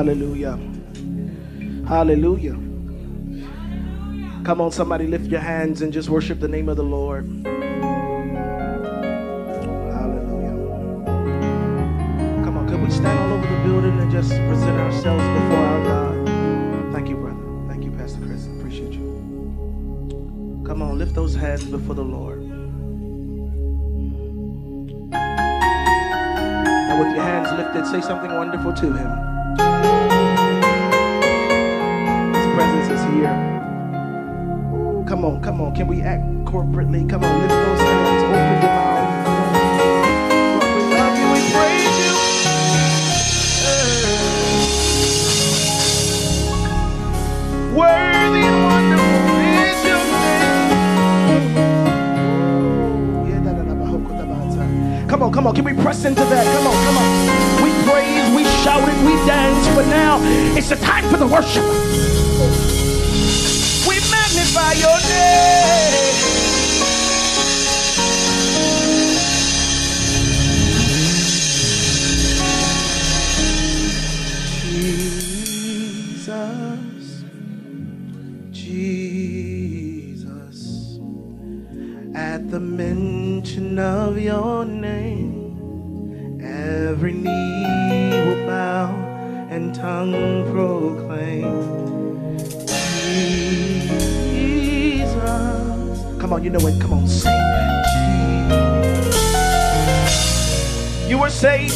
Hallelujah. Hallelujah. Come on, somebody lift your hands and just worship the name of the Lord. Hallelujah. Come on, could we stand all over the building and just present ourselves before our God? Thank you, brother. Thank you, Pastor Chris. Appreciate you. Come on, lift those hands before the Lord. Now, with your hands lifted, say something wonderful to Him. Is here. Come on, come on. Can we act corporately? Come on, lift those hands, open your mouth. Lord, we love you, we praise you. Worthy and wonderful is your name. Come on, come on. Can we press into that? Come on, come on. We praise, we shout it, we dance, but now it's the time for the worship. We magnify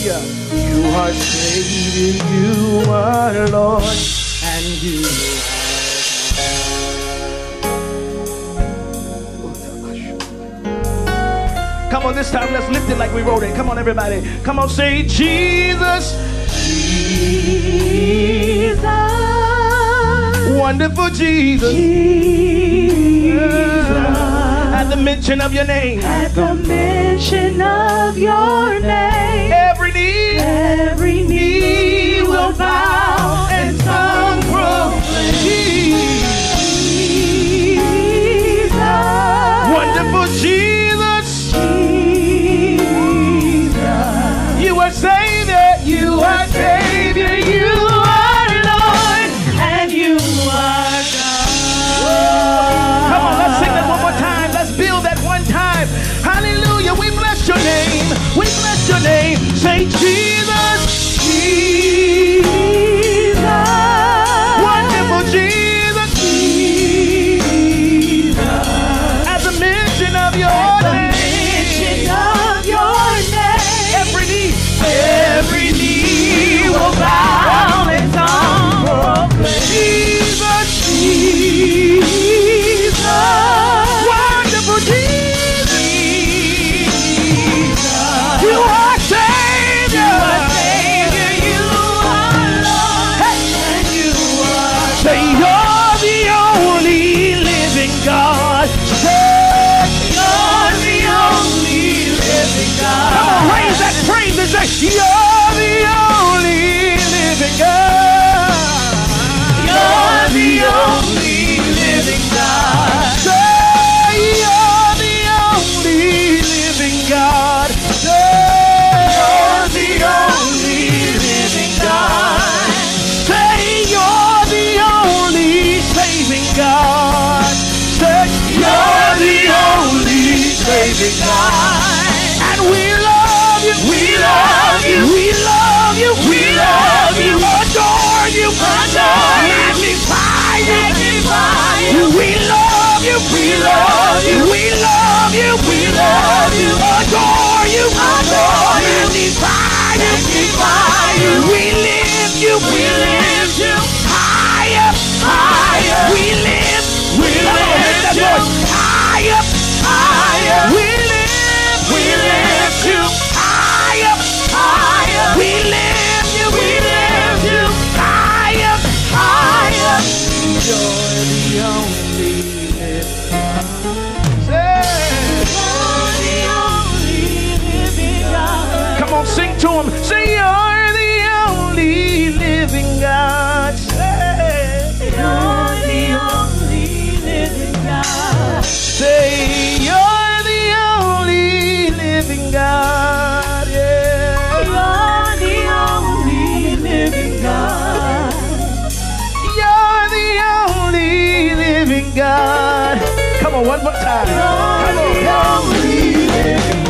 Savior. You are Savior. You are Lord. And you are. Come on, this time let's lift it like we wrote it. Come on, everybody. Come on, say Jesus. Jesus. Wonderful Jesus. Jesus, At the mention of your name, At the mention of your name, every knee will bow and tongue proclaim. Jesus. wonderful Jesus. You. We love you. We love you. We love you. We love you. Adore you. Adore you. Magnify you. Magnify you. We lift you. We lift you higher. higher. We lift. We lift you higher. higher. We lift. We lift you higher. higher. We lift you. We lift you higher. higher. Sing to him. Say, You're the only living God. Say, You're the only living God. say You're the only living God. Yeah. On, one more time. Come on, come on.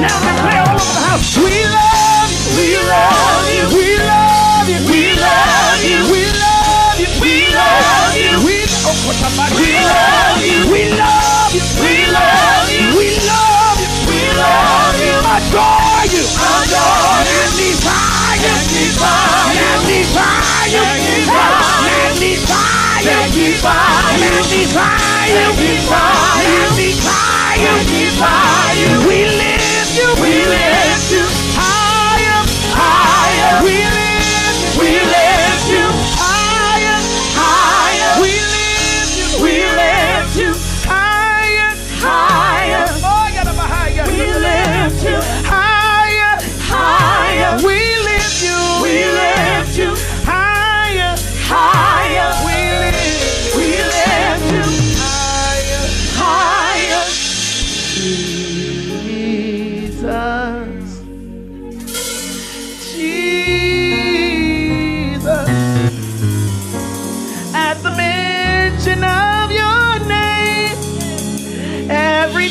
Now declare all over the house. We love you. We love you. We love you. We love you. We love you. We love you. We oh, we love you. We love you. We love you. We love you. We love you. Adore you. Adore you. Magnify you. Magnify you. Magnify you. Magnify you. Magnify you you, we try you, we try you, we. We lift you, we lift you.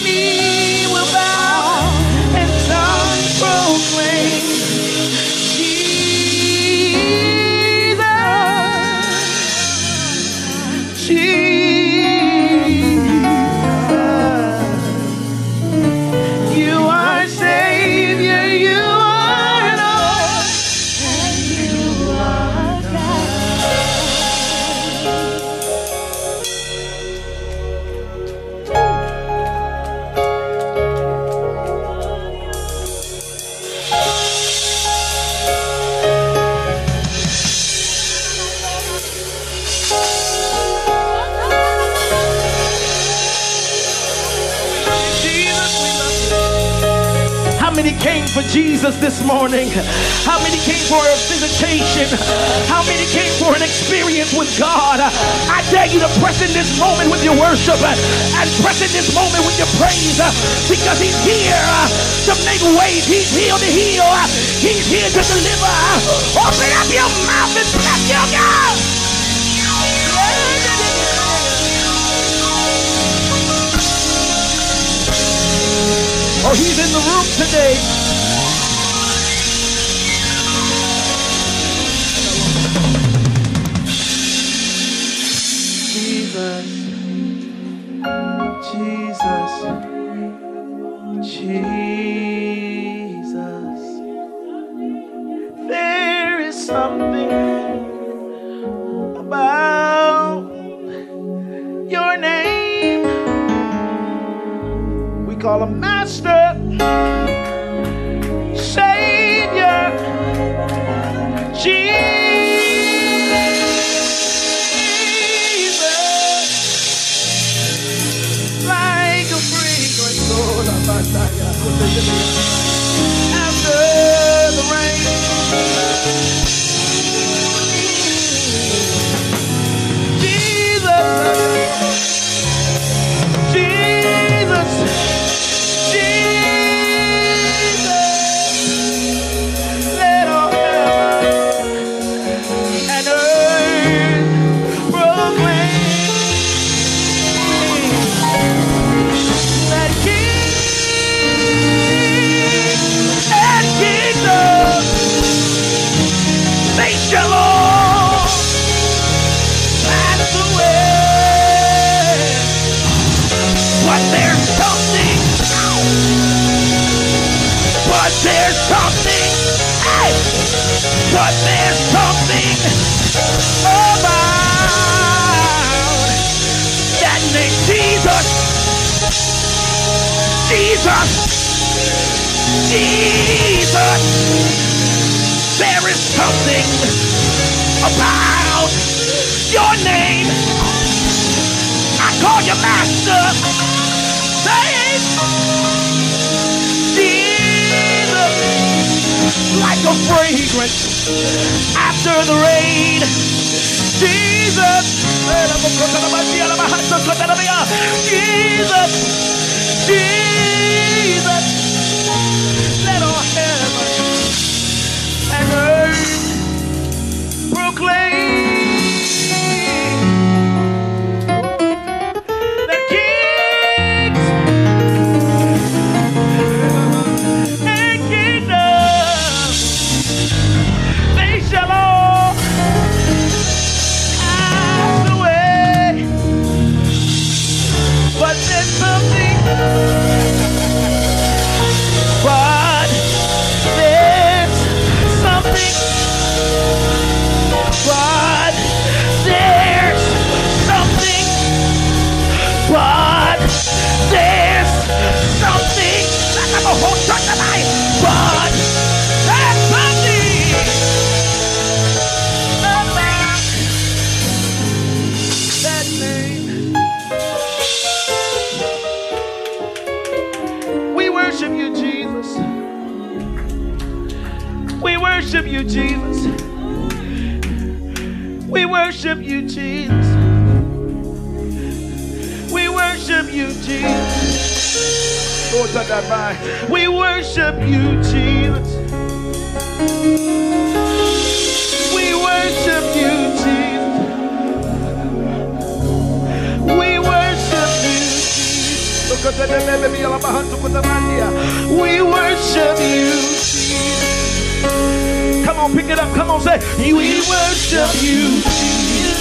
me. Jesus this morning? How many came for a visitation? How many came for an experience with God? I dare you to press in this moment with your worship and press in this moment with your praise because He's here to make ways. He's here to heal. He's here to deliver. Open up your mouth and bless your God. Oh, he's in the room today. Jesus, Jesus. There is something about your name. We call him Master, Jesus. Jesus. There is something about your name. I call you master. Saint Jesus, like a fragrance after the rain. Jesus, Jesus, Jesus, let heaven and earth proclaim We worship you, Jesus. We worship you, Jesus. We worship you, Jesus. We worship you, Jesus. Come on, pick it up. Come on, say, We worship you, Jesus.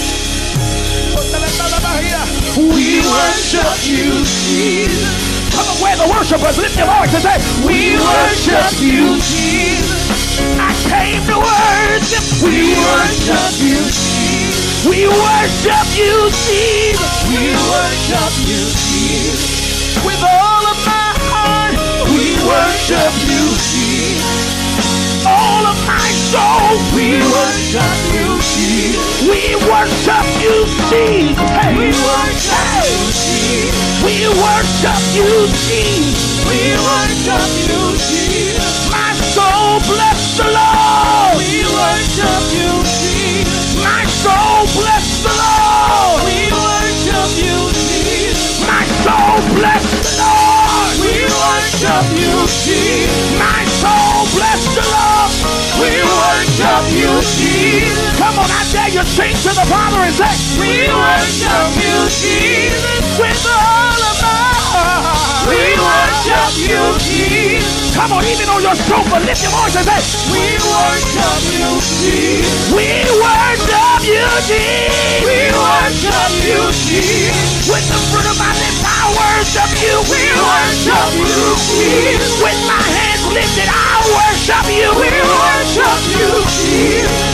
We worship you, Jesus. Come on, where the worshipers lift your voice and say, We worship you, Jesus. I came to worship. We worship you, Jesus. We worship you, Jesus. We worship you, Jesus. With all of my heart, we worship you, Jesus. All of my soul, we worship you. We worship you, Jesus. Hey. We worship you, Jesus. We worship you, Jesus. We worship you, Jesus. My soul bless the Lord. We worship you, Jesus. My soul bless the Lord. We worship you, Jesus. My soul bless the Lord. We worship you, Jesus. My soul bless the Lord. We worship you, Jesus. Come on, I dare you sing to the Father and say, We worship you, Jesus. With all of my heart. We worship you, Jesus. Come on, even on your sofa, lift your voice and say, We worship you, Jesus. We worship you, Jesus. We worship you, Jesus. With the worship you. We worship you. With my hands lifted, I worship you. We worship you.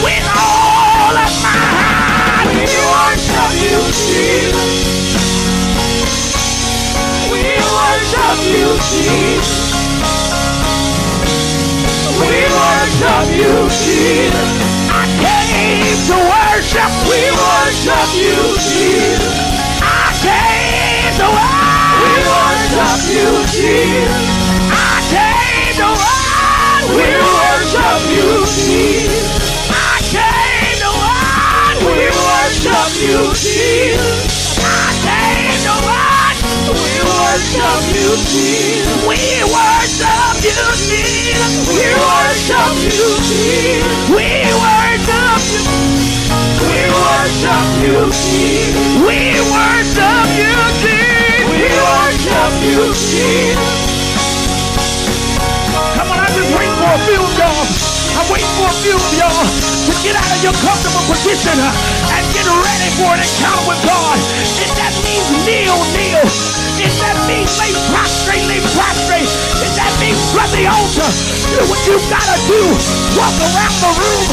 With all of my heart, we worship you. We worship you, Jesus. We worship you, Jesus. I came to worship. We worship you, Jesus. I came to worship. We worship you, Jesus. I came to. We worship you, Jesus. I came to. We worship you, Jesus. I came to. We worship you, Jesus. We worship you, Jesus. We worship you, Jesus. We worship you. We worship you, Jesus. We worship you. We worship you, Jesus. Come on, I'm just waiting for a few y'all. I'm waiting for a few of y'all to get out of your comfortable position uh, and get ready for an encounter with God. If that means kneel, kneel. If that means lay prostrate, lay prostrate. If that means flood the altar, do what you gotta do. Walk around the room.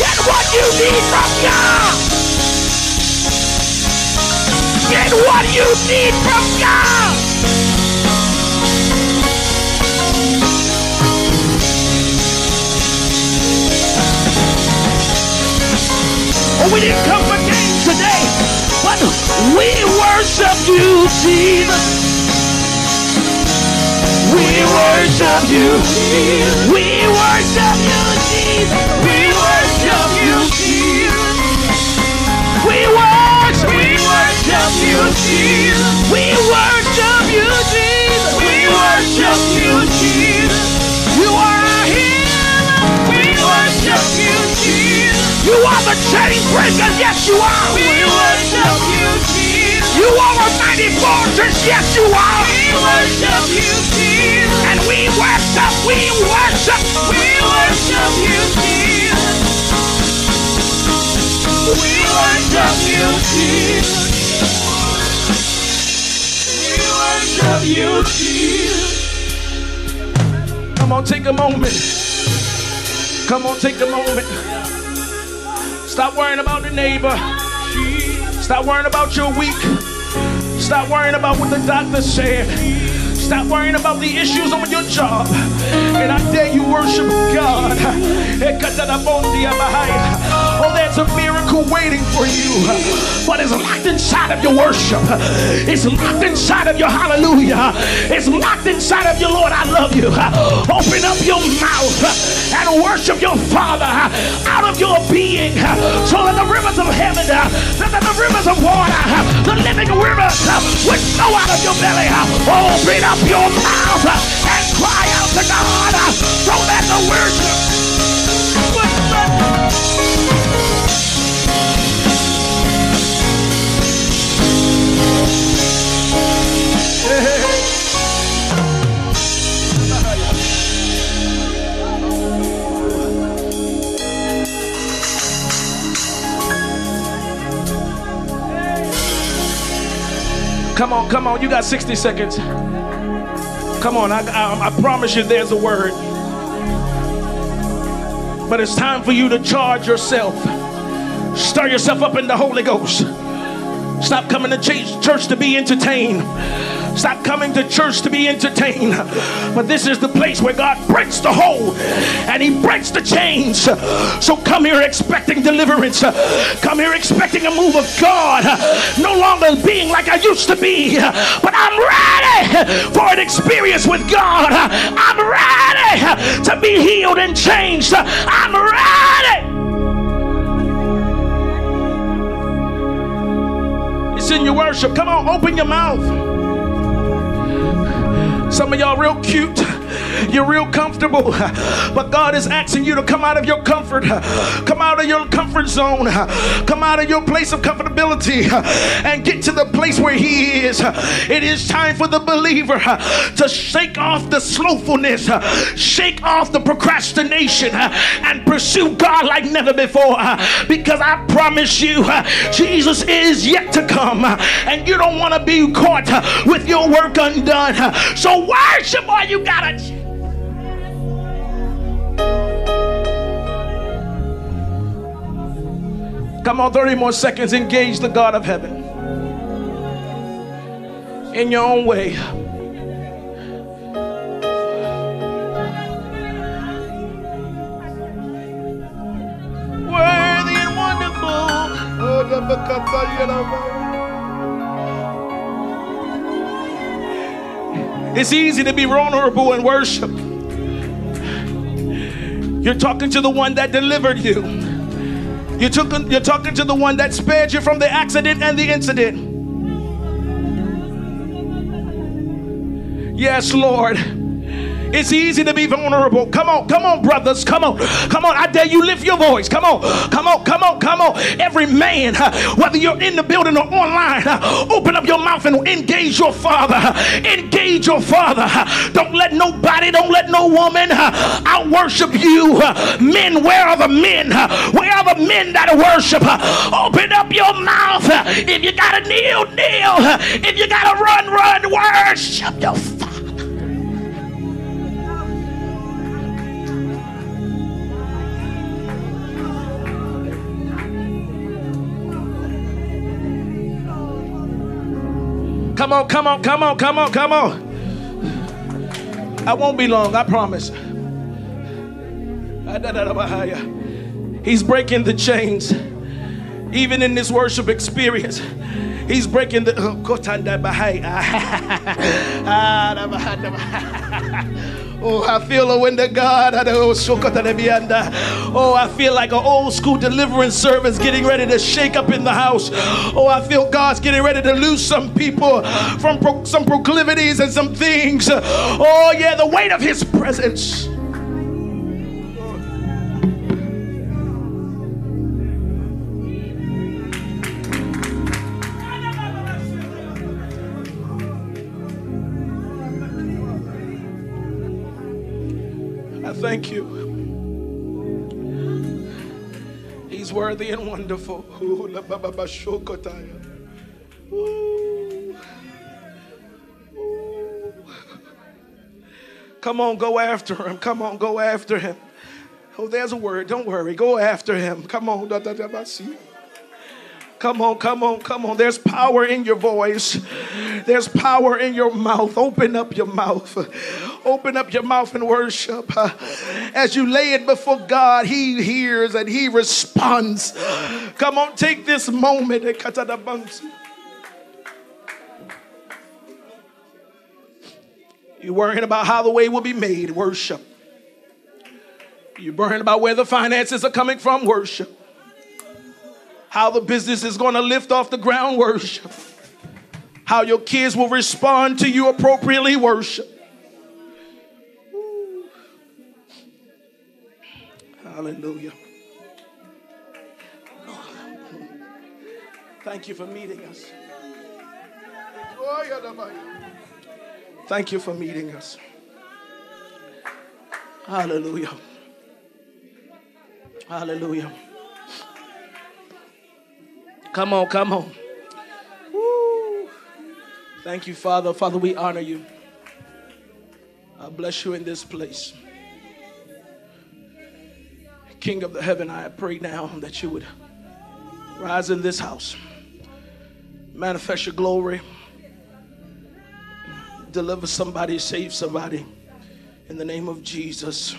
Get what you need from God. Get what you need from God. Oh, we didn't come for games today, but we worship you, Jesus. We worship you, Jesus. We worship you, Jesus. We worship you, Jesus. We worship you, Jesus. You are our healer. We worship you, Jesus. You are the chain breaker, yes you are. We worship you, Jesus. You are a mighty fortress, yes you are. We worship you, Jesus. And we worship, we worship, we worship you, Jesus. We worship you, Jesus. Worship you. Come on, take a moment. Come on, take a moment. Stop worrying about the neighbor. Stop worrying about your week. Stop worrying about what the doctor said. Stop worrying about the issues on your job. And I dare you worship God. Oh, there's a miracle waiting for you. But it's locked inside of your worship. It's locked inside of your hallelujah. It's locked inside of your Lord. I love you. Open up your mouth and worship your Father out of your being so that the rivers of heaven, so that the rivers of water, the living rivers would flow out of your belly. Open up your mouth and cry out to God so that the worship Come on, come on. You got 60 seconds. Come on, I, I, I promise you there's a word. But it's time for you to charge yourself. Stir yourself up in the Holy Ghost. Stop coming to church to be entertained. Stop coming to church to be entertained. But this is the place where God breaks the hold and He breaks the chains. So come here expecting deliverance. Come here expecting a move of God. No longer being like I used to be, but I'm ready for an experience with God. I'm ready to be healed and changed. I'm ready. It's in your worship. Come on, open your mouth. Some of y'all real cute. You're real comfortable. But God is asking you to come out of your comfort. Come out of your comfort zone. Come out of your place of comfortability and get to the place where He is. It is time for the believer to shake off the slowfulness, shake off the procrastination, and pursue God like never before. Because I promise you, Jesus is yet to come, and you don't want to be caught with your work undone. So worship all you gotta. Come on, 30 more seconds. Engage the God of heaven in your own way. Worthy and wonderful. It's easy to be vulnerable in worship. You're talking to the one that delivered you. You're, talking, you're talking to the one that spared you from the accident and the incident. Yes, Lord. It's easy to be vulnerable. Come on, come on, brothers. Come on, come on. I dare you lift your voice. Come on, come on, come on, come on. Every man, whether you're in the building or online, open up your mouth and engage your father. Engage your father. Don't let nobody, don't let no woman out worship you. Men, where are the men? Where are the men that worship? Open up your mouth. If you gotta kneel, kneel. If you gotta run, run, worship your father. Come on, come on, come on, come on, come on. I won't be long, I promise. He's breaking the chains. Even in this worship experience, he's breaking the. Ah, Oh, I feel a wind of God. Uh, oh, I feel like an old school deliverance service getting ready to shake up in the house. Oh, I feel God's getting ready to lose some people from pro- some proclivities and some things. Oh, yeah, the weight of His presence. Thank you. He's worthy and wonderful. Come on, go after him. Come on, go after him. Oh, there's a word. Don't worry. Go after him. Come on. Come on, come on, come on. There's power in your voice. There's power in your mouth. Open up your mouth. Open up your mouth and worship. As you lay it before God, He hears and He responds. Come on, take this moment. You're worrying about how the way will be made. Worship. You're worrying about where the finances are coming from. Worship. How the business is going to lift off the ground. Worship. How your kids will respond to you appropriately. Worship. Hallelujah. Thank you for meeting us. Thank you for meeting us. Hallelujah. Hallelujah. Come on, come on. Woo. Thank you, Father. Father, we honor you. I bless you in this place. King of the heaven, I pray now that you would rise in this house, manifest your glory, deliver somebody, save somebody in the name of Jesus.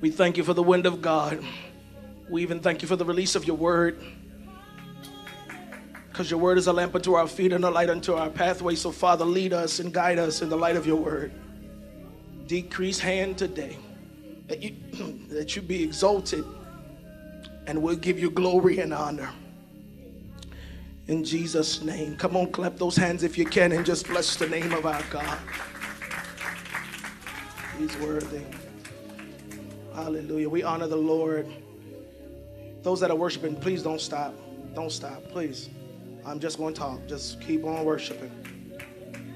We thank you for the wind of God. We even thank you for the release of your word. Because your word is a lamp unto our feet and a light unto our pathway. So, Father, lead us and guide us in the light of your word. Decrease hand today that you, that you be exalted and we'll give you glory and honor. In Jesus' name. Come on, clap those hands if you can and just bless the name of our God. He's worthy. Hallelujah. We honor the Lord. Those that are worshiping, please don't stop. Don't stop, please. I'm just going to talk. Just keep on worshiping.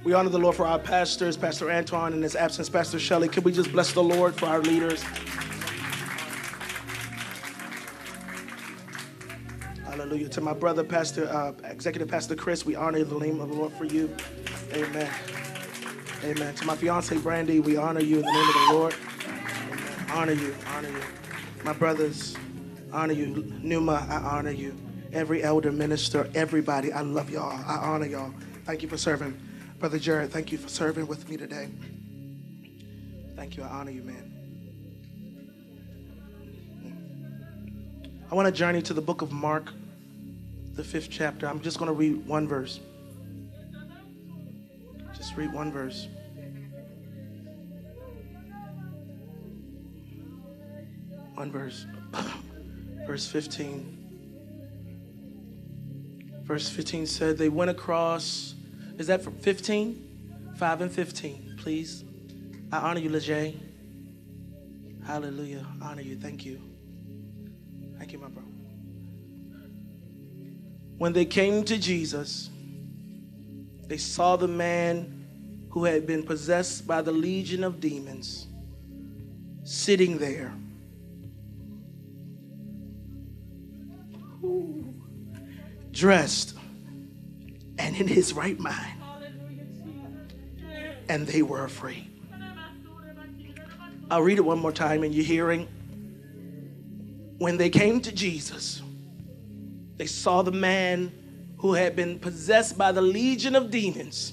We honor the Lord for our pastors, Pastor Antoine and his absence, Pastor Shelley. Can we just bless the Lord for our leaders? Hallelujah. To my brother, Pastor, uh, Executive Pastor Chris, we honor the name of the Lord for you. Amen. Amen. To my fiance, Brandy, we honor you in the name of the Lord. Amen. Honor you, honor you. My brothers, honor you. Numa, I honor you. Every elder minister, everybody, I love y'all. I honor y'all. Thank you for serving. Brother Jared, thank you for serving with me today. Thank you. I honor you, man. I want to journey to the book of Mark, the fifth chapter. I'm just going to read one verse. Just read one verse. One verse. verse 15. Verse 15 said, They went across is that from 15? 5 and 15, please. I honor you, Lejay. Hallelujah. I Honor you. Thank you. Thank you, my bro. When they came to Jesus, they saw the man who had been possessed by the legion of demons sitting there. Dressed and in his right mind. And they were afraid. I'll read it one more time in your hearing. When they came to Jesus, they saw the man who had been possessed by the legion of demons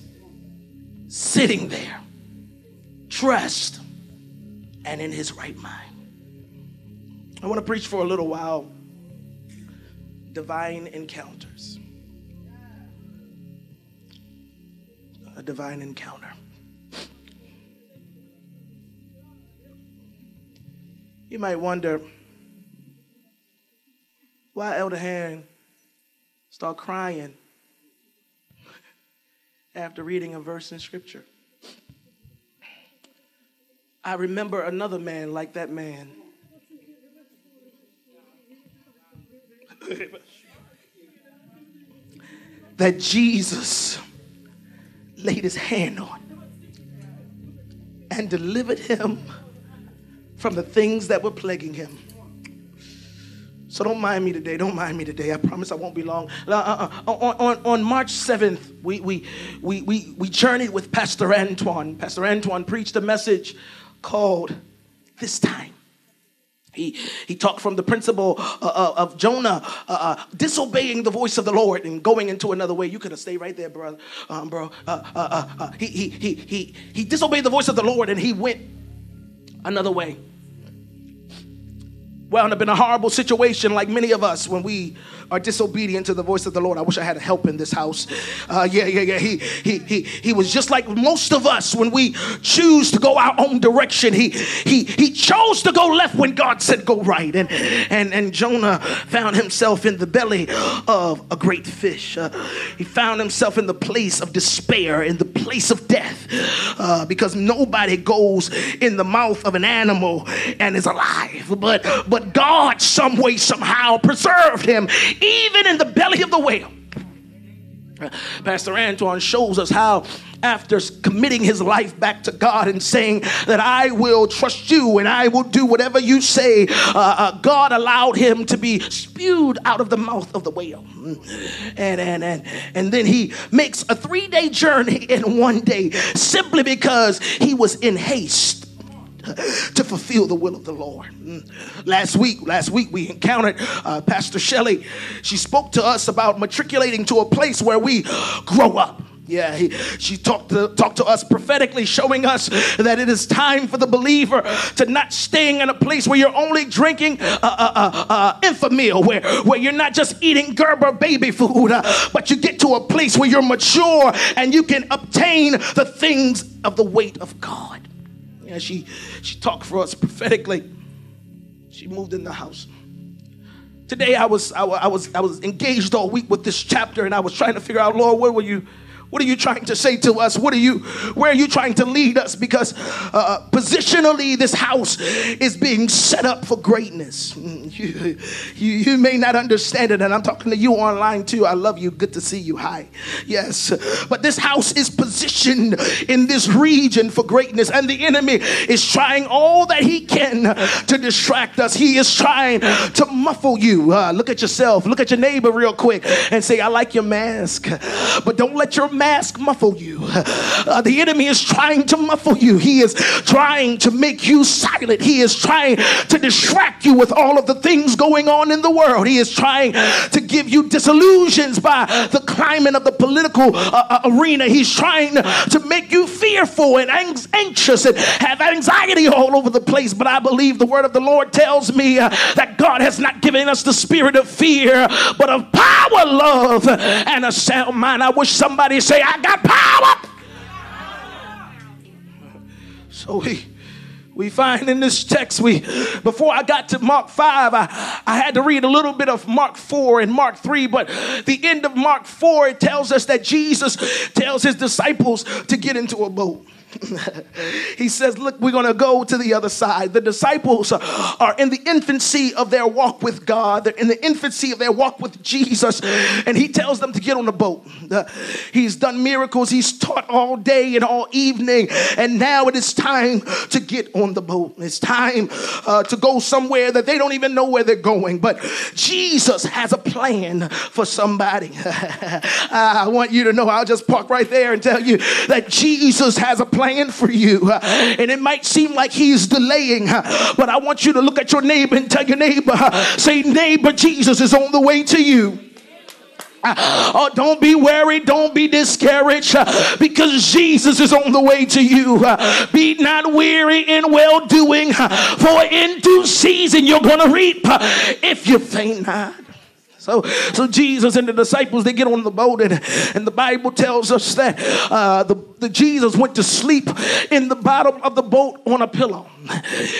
sitting there, dressed and in his right mind. I want to preach for a little while divine encounters. A divine encounter. You might wonder why Elder Hand start crying after reading a verse in Scripture. I remember another man like that man. that Jesus laid his hand on and delivered him from the things that were plaguing him. So don't mind me today. Don't mind me today. I promise I won't be long. Uh, uh, uh, on, on, on March 7th, we, we, we, we, we journeyed with Pastor Antoine. Pastor Antoine preached a message called This Time. He, he talked from the principle uh, uh of Jonah uh, uh, disobeying the voice of the Lord and going into another way. You could have stayed right there, brother, um, bro. Uh, uh, he, he, he, he, he disobeyed the voice of the Lord and he went another way. Wound up in a horrible situation like many of us when we are disobedient to the voice of the Lord. I wish I had a help in this house. Uh, yeah, yeah, yeah. He, he, he, he was just like most of us when we choose to go our own direction. He, he, he chose to go left when God said go right. And, and, and Jonah found himself in the belly of a great fish. Uh, he found himself in the place of despair, in the place of death, uh, because nobody goes in the mouth of an animal and is alive. But, but God, some way, somehow preserved him even in the belly of the whale. Pastor Antoine shows us how, after committing his life back to God and saying that I will trust you and I will do whatever you say, uh, uh, God allowed him to be spewed out of the mouth of the whale. And, and, and, and then he makes a three day journey in one day simply because he was in haste to fulfill the will of the Lord. Mm. Last week, last week we encountered uh, Pastor Shelley. She spoke to us about matriculating to a place where we grow up. Yeah, he, she talked to, talked to us prophetically, showing us that it is time for the believer to not staying in a place where you're only drinking uh, uh, uh, uh Enfamil, where, where you're not just eating Gerber baby food, uh, but you get to a place where you're mature and you can obtain the things of the weight of God. Yeah, she, she talked for us prophetically. She moved in the house. Today I was, I, I was, I was engaged all week with this chapter and I was trying to figure out, Lord, where were you? What are you trying to say to us? What are you, where are you trying to lead us? Because uh, positionally, this house is being set up for greatness. You, you, you may not understand it, and I'm talking to you online too. I love you. Good to see you. Hi. Yes. But this house is positioned in this region for greatness, and the enemy is trying all that he can to distract us. He is trying to muffle you. Uh, look at yourself, look at your neighbor real quick, and say, I like your mask, but don't let your mask muffle you. Uh, the enemy is trying to muffle you. He is trying to make you silent. He is trying to distract you with all of the things going on in the world. He is trying to give you disillusions by the climate of the political uh, uh arena. He's trying to make you fearful and anxious and have anxiety all over the place. But I believe the word of the Lord tells me uh, that God has not given us the spirit of fear, but of power, love, and a sound mind. I wish somebody say, I got power. So we we find in this text we before i got to mark 5 I, I had to read a little bit of mark 4 and mark 3 but the end of mark 4 it tells us that jesus tells his disciples to get into a boat he says, Look, we're going to go to the other side. The disciples are in the infancy of their walk with God, they're in the infancy of their walk with Jesus. And he tells them to get on the boat. He's done miracles, he's taught all day and all evening. And now it is time to get on the boat. It's time uh, to go somewhere that they don't even know where they're going. But Jesus has a plan for somebody. I want you to know, I'll just park right there and tell you that Jesus has a plan plan for you. Uh, and it might seem like he's delaying, uh, but I want you to look at your neighbor and tell your neighbor, uh, say, neighbor, Jesus is on the way to you. Oh, don't be worried. Don't be discouraged because Jesus is on the way to you. Be not weary in well doing, for in due season you're going to reap if you faint not. So, so Jesus and the disciples they get on the boat, and, and the Bible tells us that uh, the, the Jesus went to sleep in the bottom of the boat on a pillow.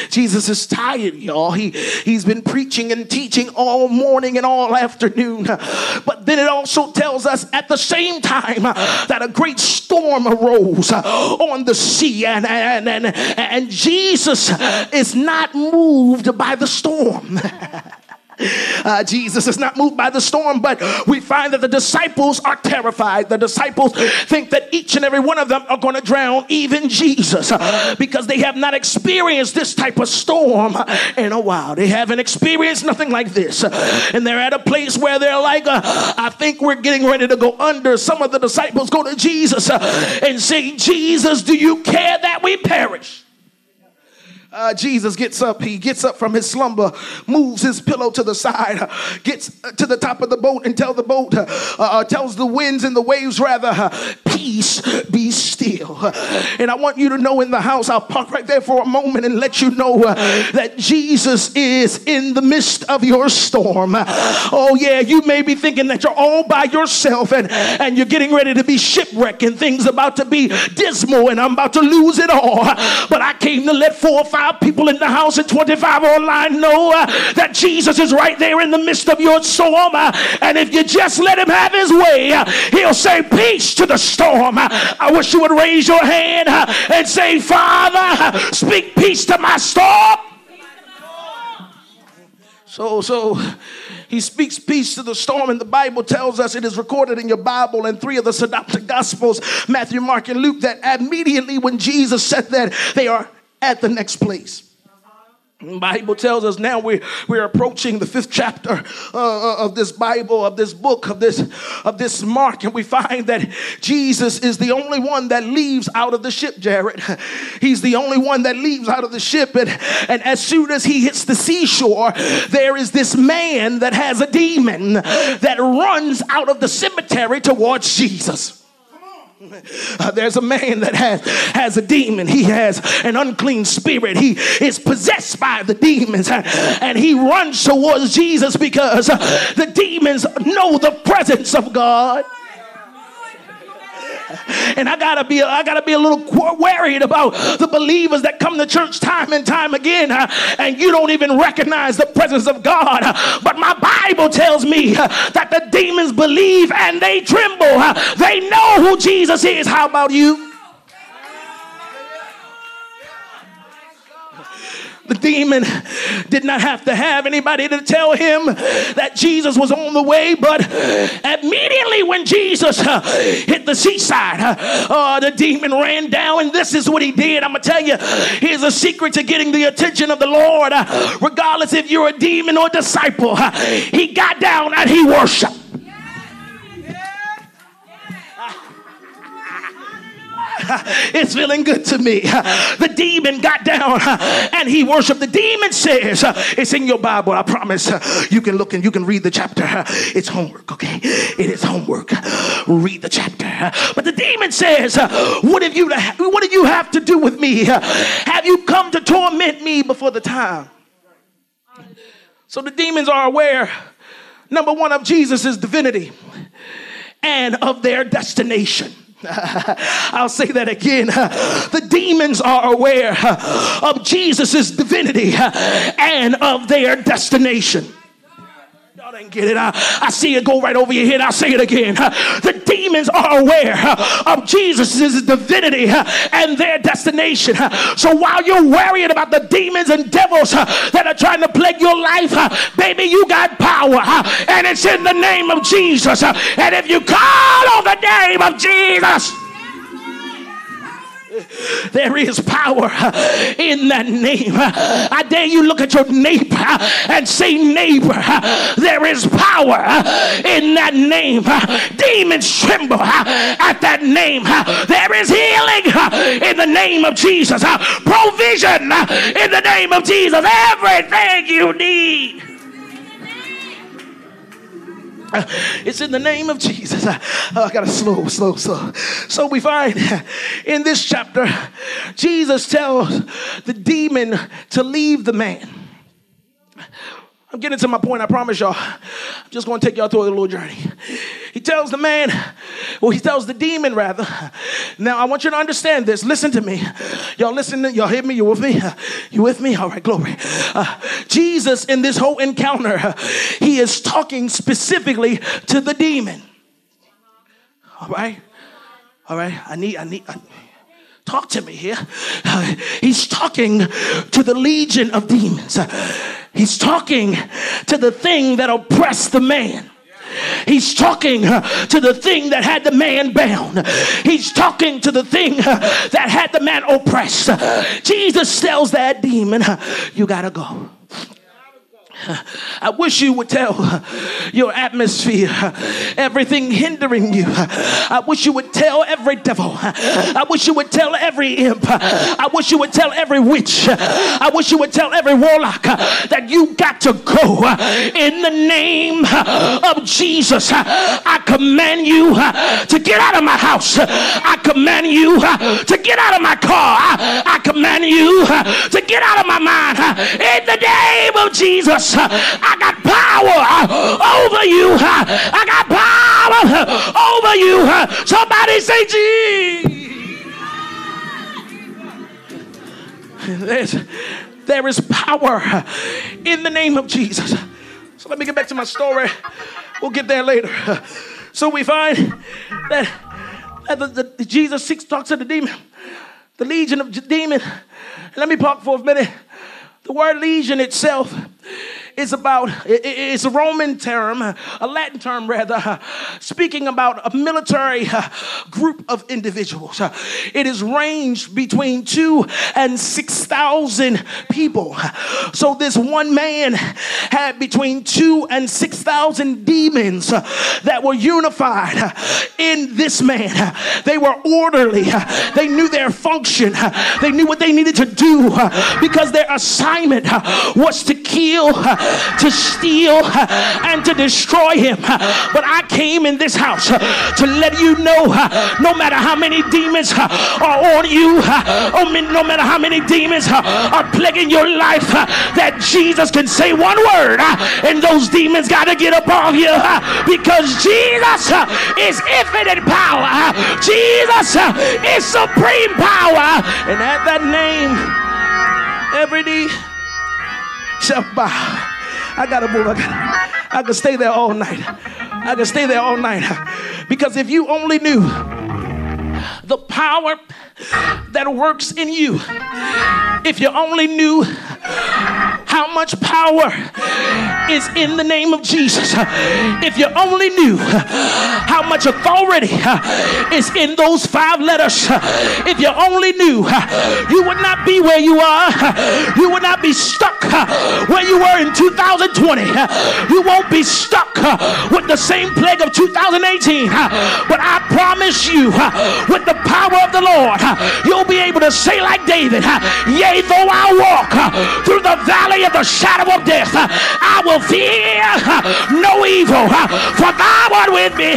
Jesus is tired, y'all. He he's been preaching and teaching all morning and all afternoon. But then it also tells us at the same time that a great storm arose on the sea, and and and, and Jesus is not moved by the storm. Uh, Jesus is not moved by the storm, but we find that the disciples are terrified. The disciples think that each and every one of them are going to drown, even Jesus, because they have not experienced this type of storm in a while. They haven't experienced nothing like this. And they're at a place where they're like, uh, I think we're getting ready to go under. Some of the disciples go to Jesus uh, and say, Jesus, do you care that we perish? Uh, Jesus gets up. He gets up from his slumber, moves his pillow to the side, gets to the top of the boat, and tell the boat, uh, uh, tells the winds and the waves rather, peace be still. And I want you to know in the house, I'll park right there for a moment and let you know uh, that Jesus is in the midst of your storm. Oh yeah, you may be thinking that you're all by yourself and and you're getting ready to be shipwrecked and things about to be dismal and I'm about to lose it all. But I came to let four or five five people in the house and 25 online know uh, that Jesus is right there in the midst of your storm. Uh, and if you just let him have his way, uh, he'll say, Peace to the storm. Uh, I wish you would raise your hand uh, and say, Father, speak peace to my storm. So, so he speaks peace to the storm, and the Bible tells us it is recorded in your Bible and three of the synoptic gospels, Matthew, Mark, and Luke, that immediately when Jesus said that, they are at the next place. Bible tells us now we're, we're approaching the fifth chapter uh, uh, of this Bible, of this book, of this, of this Mark, and we find that Jesus is the only one that leaves out of the ship, Jared. He's the only one that leaves out of the ship. And, and as soon as he hits the seashore, there is this man that has a demon that runs out of the cemetery towards Jesus. Uh, there's a man that has, has a demon. He has an unclean spirit. He is possessed by the demons uh, and he runs towards Jesus because uh, the demons know the presence of God and I gotta be I gotta be a little worried about the believers that come to church time and time again, and you don't even recognize the presence of God. But my Bible tells me that the demons believe and they tremble. They know who Jesus is. How about you? The demon did not have to have anybody to tell him that Jesus was on the way, but immediately when Jesus uh, hit the seaside, uh, uh, the demon ran down, and this is what he did. I'm gonna tell you, here's a secret to getting the attention of the Lord, uh, regardless if you're a demon or a disciple. Uh, he got down and he worshiped. it's feeling good to me. The demon got down and he worshiped. The demon says, It's in your Bible, I promise. You can look and you can read the chapter. It's homework, okay? It is homework. Read the chapter. But the demon says, What have you what do you have to do with me? Have you come to torment me before the time? So the demons are aware, number one, of Jesus' divinity and of their destination. I'll say that again. The demons are aware of Jesus' divinity and of their destination. Y'all didn't get it. I, I see it go right over your head. I'll say it again. The demons are aware uh, of Jesus' divinity uh, and their destination. Uh, so while you're worrying about the demons and devils that are trying to plague your life, baby, you got power. And it's in the name of Jesus. And if you call on the name of Jesus, there is power in that name. I dare you look at your neighbor and say, neighbor, there is power in that name. Demons tremble at that name. There is healing in the name of Jesus. Provision in the name of Jesus. Everything you need. It's in the name of Jesus. Oh, I got to slow, slow, slow. So we find in this chapter, Jesus tells the demon to leave the man. I'm getting to my point, I promise y'all. I'm just to take y'all through a little journey. He tells the man, well, he tells the demon rather. Now, I want you to understand this. Listen to me. Y'all listen, y'all hear me? You with me? You with me? All right, glory. Uh, Jesus, in this whole encounter, he is talking specifically to the demon. All right? All right? I need, I need, I, talk to me here. Uh, he's talking to the legion of demons. Uh, he's talking to the thing that oppressed the man. He's talking uh, to the thing that had the man bound. He's talking to the thing that had the man oppressed. Jesus tells that demon, You gotta go. I wish you would tell your atmosphere, everything hindering you. I wish you would tell every devil. I wish you would tell every imp. I wish you would tell every witch. I wish you would tell every warlock that you got to go in the name of Jesus. I command you to get out of my house. I command you to get out of my car. I command you to get out of my mind. In the name of Jesus, I got power uh, over you. Uh, I got power uh, over you. Somebody say, Jesus. There is power in the name of Jesus. So let me get back to my story. We'll get there later. So we find that, that the, the, Jesus six talks to the demon, the legion of demon. Let me park for a minute. The word legion itself is about, it's a Roman term, a Latin term rather, speaking about a military uh, group of individuals. It is ranged between two and 6,000 people. So this one man had between two and 6,000 demons uh, that were unified uh, in this man. They were orderly. They knew their function. They knew what they needed to do because their assignment was to kill, to steal, and to destroy him. But I came in this house to let you know no matter how many demons are on you, oh, no matter how many demons are plaguing your life, that Jesus can say one word and those demons got to get off you because Jesus is infinite power. Jesus is supreme power. And at that name, every knee shall bow. I gotta move. I gotta, I could stay there all night. I could stay there all night. Because if you only knew the power that works in you, if you only knew how much power is in the name of Jesus. If you only knew how much authority is in those five letters, if you only knew, you would not be where you are. You would not be stuck where you were in 2020. You won't be stuck with the same plague of 2018. But I promise you, with the power of the Lord, you'll be able to say, like David, Yea, though I walk through the valley of the shadow of death, I will fear no evil, for thou art with me.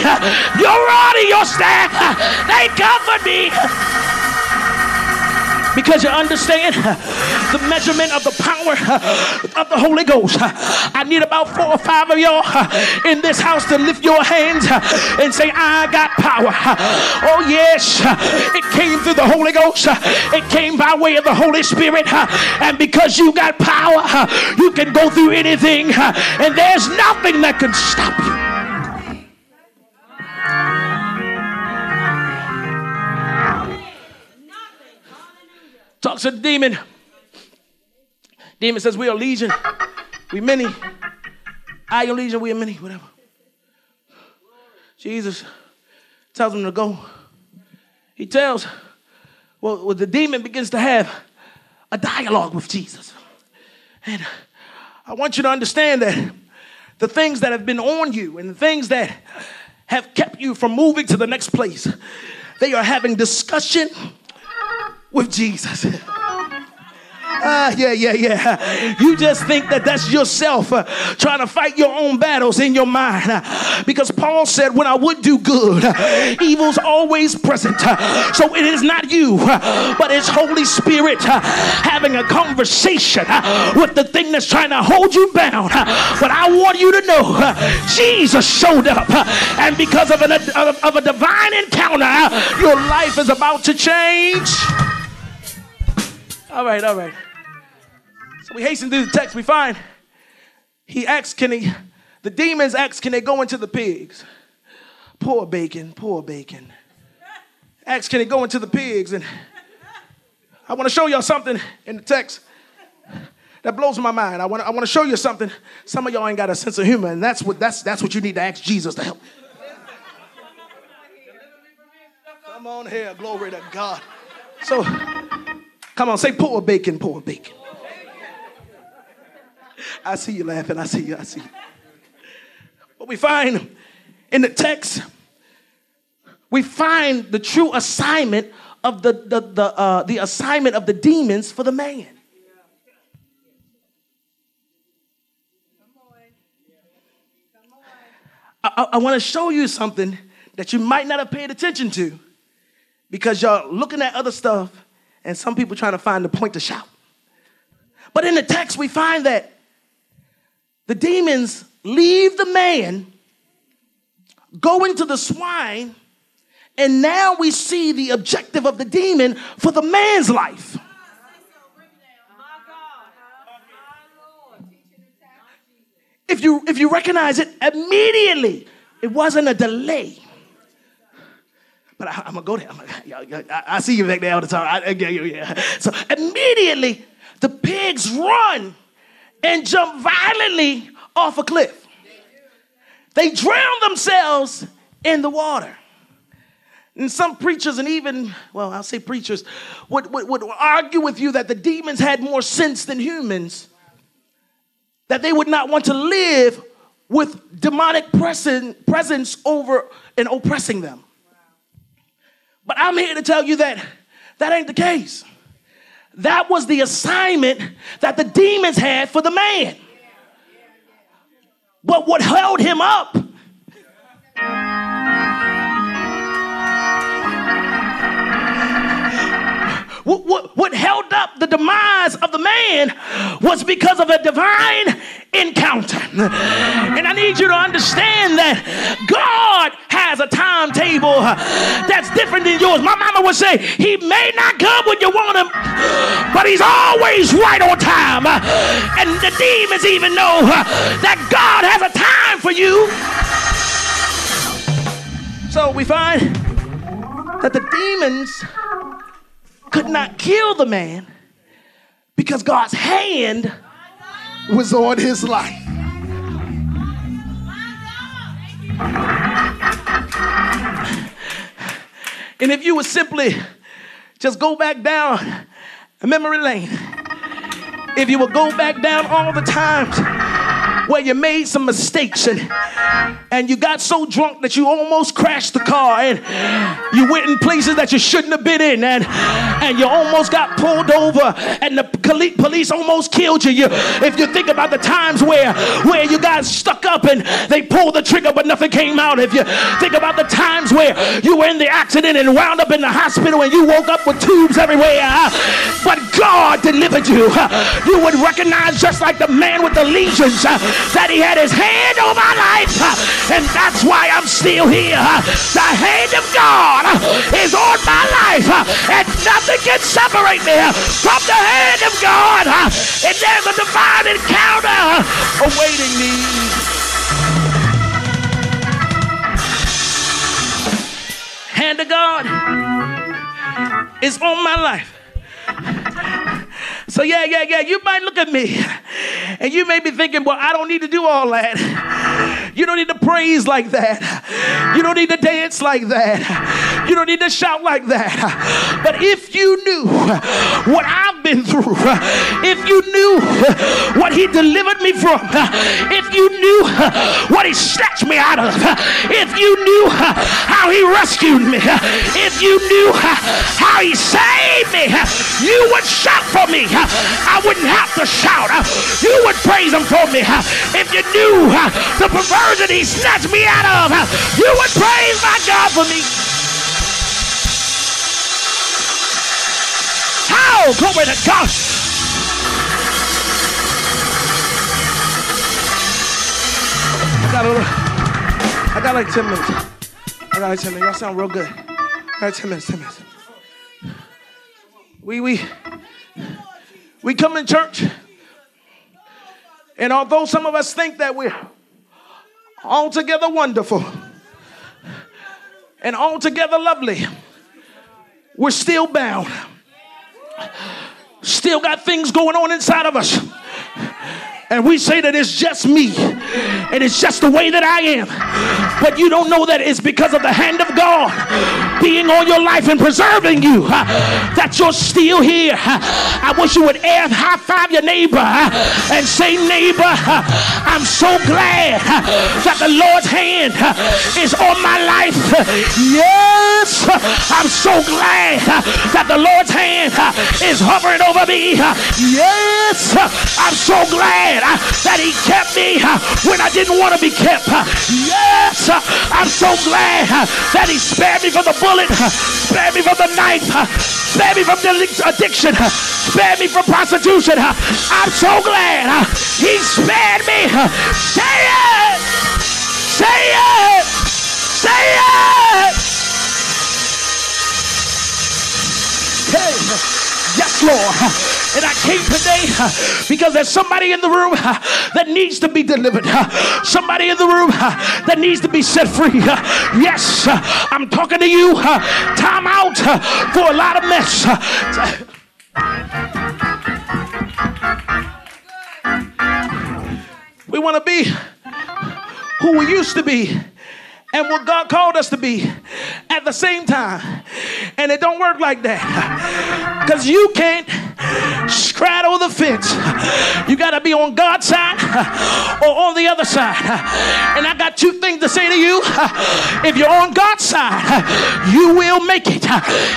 Your rod and your staff, they comfort me because you understand the measurement of the power of the Holy Ghost. I need about four or five of y'all in this house to lift your hands and say, I got power. Oh, yes, it came through the Holy Ghost, it came by way of the Holy Spirit. And because you got power, you can go through anything, and there's nothing that can stop you. Talks to the demon. Demon says, We are legion. We many. I am legion, we are many, whatever. Jesus tells him to go. He tells, well, well, the demon begins to have a dialogue with Jesus. And I want you to understand that the things that have been on you and the things that have kept you from moving to the next place, they are having discussion with Jesus. Uh, yeah, yeah, yeah. You just think that that's yourself uh, trying to fight your own battles in your mind. Uh, because Paul said, When I would do good, uh, evil's always present. Uh, so it is not you, uh, but it's Holy Spirit having a conversation with the thing that's trying to hold you bound. but I want you to know Jesus showed up, and because of, an, of, of a divine encounter, your life is about to change. All right, all right. So we hasten through the text. We find he asks, can he, the demons ask, can they go into the pigs? Poor bacon, poor bacon. Ask, can they go into the pigs? And I want to show y'all something in the text that blows my mind. I want, I want to show you something. Some of y'all ain't got a sense of humor, and that's what, that's, that's what you need to ask Jesus to help. Come on here, glory to God. So, Come on, say poor bacon, poor bacon. I see you laughing. I see you. I see you. What we find in the text, we find the true assignment of the, the, the, uh, the assignment of the demons for the man. I, I want to show you something that you might not have paid attention to because y'all looking at other stuff and some people trying to find the point to shout. But in the text, we find that the demons leave the man, go into the swine, and now we see the objective of the demon for the man's life. If you if you recognize it immediately, it wasn't a delay. But I, am gonna go there. Gonna, I, I, see you back there all the time. I, yeah, yeah. So immediately, the pigs run and jump violently off a cliff. They drown themselves in the water. And some preachers, and even, well, I'll say preachers, would, would, would argue with you that the demons had more sense than humans, that they would not want to live with demonic presence over and oppressing them. But I'm here to tell you that that ain't the case. That was the assignment that the demons had for the man. But what held him up what, held up the demise of the man was because of a divine encounter. And I need you to understand that God has a timetable uh, that's different than yours. My mama would say, He may not come when you want Him, but He's always right on time. Uh, and the demons even know uh, that God has a time for you. So we find that the demons could not kill the man because God's hand was on his life. And if you would simply just go back down memory lane, if you would go back down all the times where you made some mistakes and, and you got so drunk that you almost crashed the car and you went in places that you shouldn't have been in and, and you almost got pulled over and the police almost killed you. you. If you think about the times where, where you got stuck up and they pulled the trigger but nothing came out. If you think about the times where you were in the accident and wound up in the hospital and you woke up with tubes everywhere, but God delivered you, you would recognize just like the man with the lesions that he had his hand on my life, and that's why I'm still here. The hand of God is on my life, and nothing can separate me from the hand of God. And there's a divine encounter awaiting me. Hand of God is on my life. So, yeah, yeah, yeah, you might look at me and you may be thinking, well, I don't need to do all that. You don't need to praise like that. You don't need to dance like that. You don't need to shout like that. But if you knew what I've been through, if you knew what He delivered me from, if you knew what He snatched me out of, if you knew how He rescued me, if you knew how He saved me, you would shout for me. I wouldn't have to shout. You would praise him for me. If you knew the perversion he snatched me out of, you would praise my God for me. How? Glory to God. I got, a, I got like 10 minutes. I got like 10 minutes. Y'all sound real good. I got 10 minutes, 10 minutes. We, we, we come in church, and although some of us think that we're altogether wonderful and altogether lovely, we're still bound. Still got things going on inside of us and we say that it's just me and it's just the way that I am. but you don't know that it's because of the hand of God being on your life and preserving you that you're still here. I wish you would air high five your neighbor and say, Neighbor, I'm so glad that the Lord's hand is on my life. Yes, I'm so glad that the Lord's hand is hovering over me. Yes, I'm so glad that He kept me when I didn't want to be kept. Yes, I'm so glad that He spared me from the bullet, spared me from the knife, spared me from the addiction, spared me from prostitution. I'm so glad He spared me. Say it! Say it! Say it! Hey! Yes, Lord. And I came today uh, because there's somebody in the room uh, that needs to be delivered. Uh, somebody in the room that needs to be set free. Yes, I'm talking to you. Time out for a lot of mess. We want to be who we used to be and what God called us to be at the same time. And it don't work like that. Because you can't straddle the fence. You got to be on God's side uh, or on the other side. And I got two things to say to you. Uh, if you're on God's side, uh, you will make it.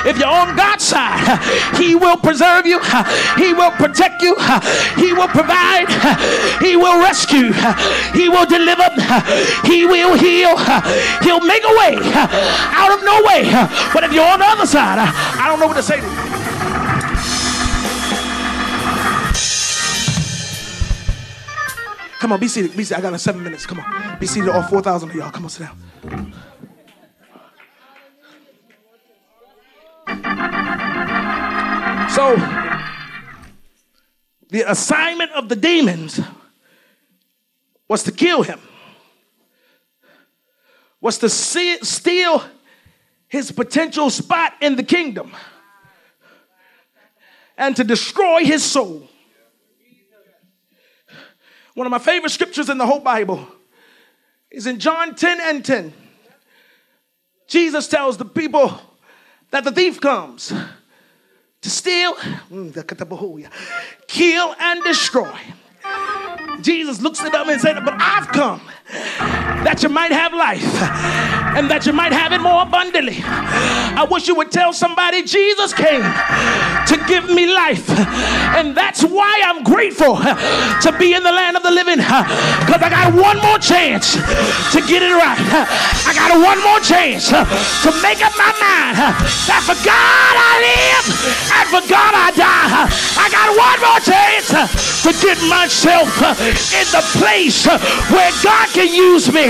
If you're on God's side, He will preserve you, He will protect you, He will provide, He will rescue, He will deliver, He will heal, He'll make a way uh, out of no way. But if you're on the other side, uh, I don't know what to say to you. Come on, be seated. Be seated. I got seven minutes. Come on. Be seated, all 4,000 of y'all. Come on, sit down. So, the assignment of the demons was to kill him was to see, steal his potential spot in the kingdom and to destroy his soul. One of my favorite scriptures in the whole Bible is in John 10 and 10. Jesus tells the people that the thief comes to steal, mm, kill, and destroy. Jesus looks at them and said, But I've come that you might have life and that you might have it more abundantly. I wish you would tell somebody Jesus came to give me life, and that's why I'm grateful to be in the land of the living because I got one more chance to get it right. I got one more chance to make up my mind that for God I live and for God I die. I got one more chance to get myself in the place where God can use me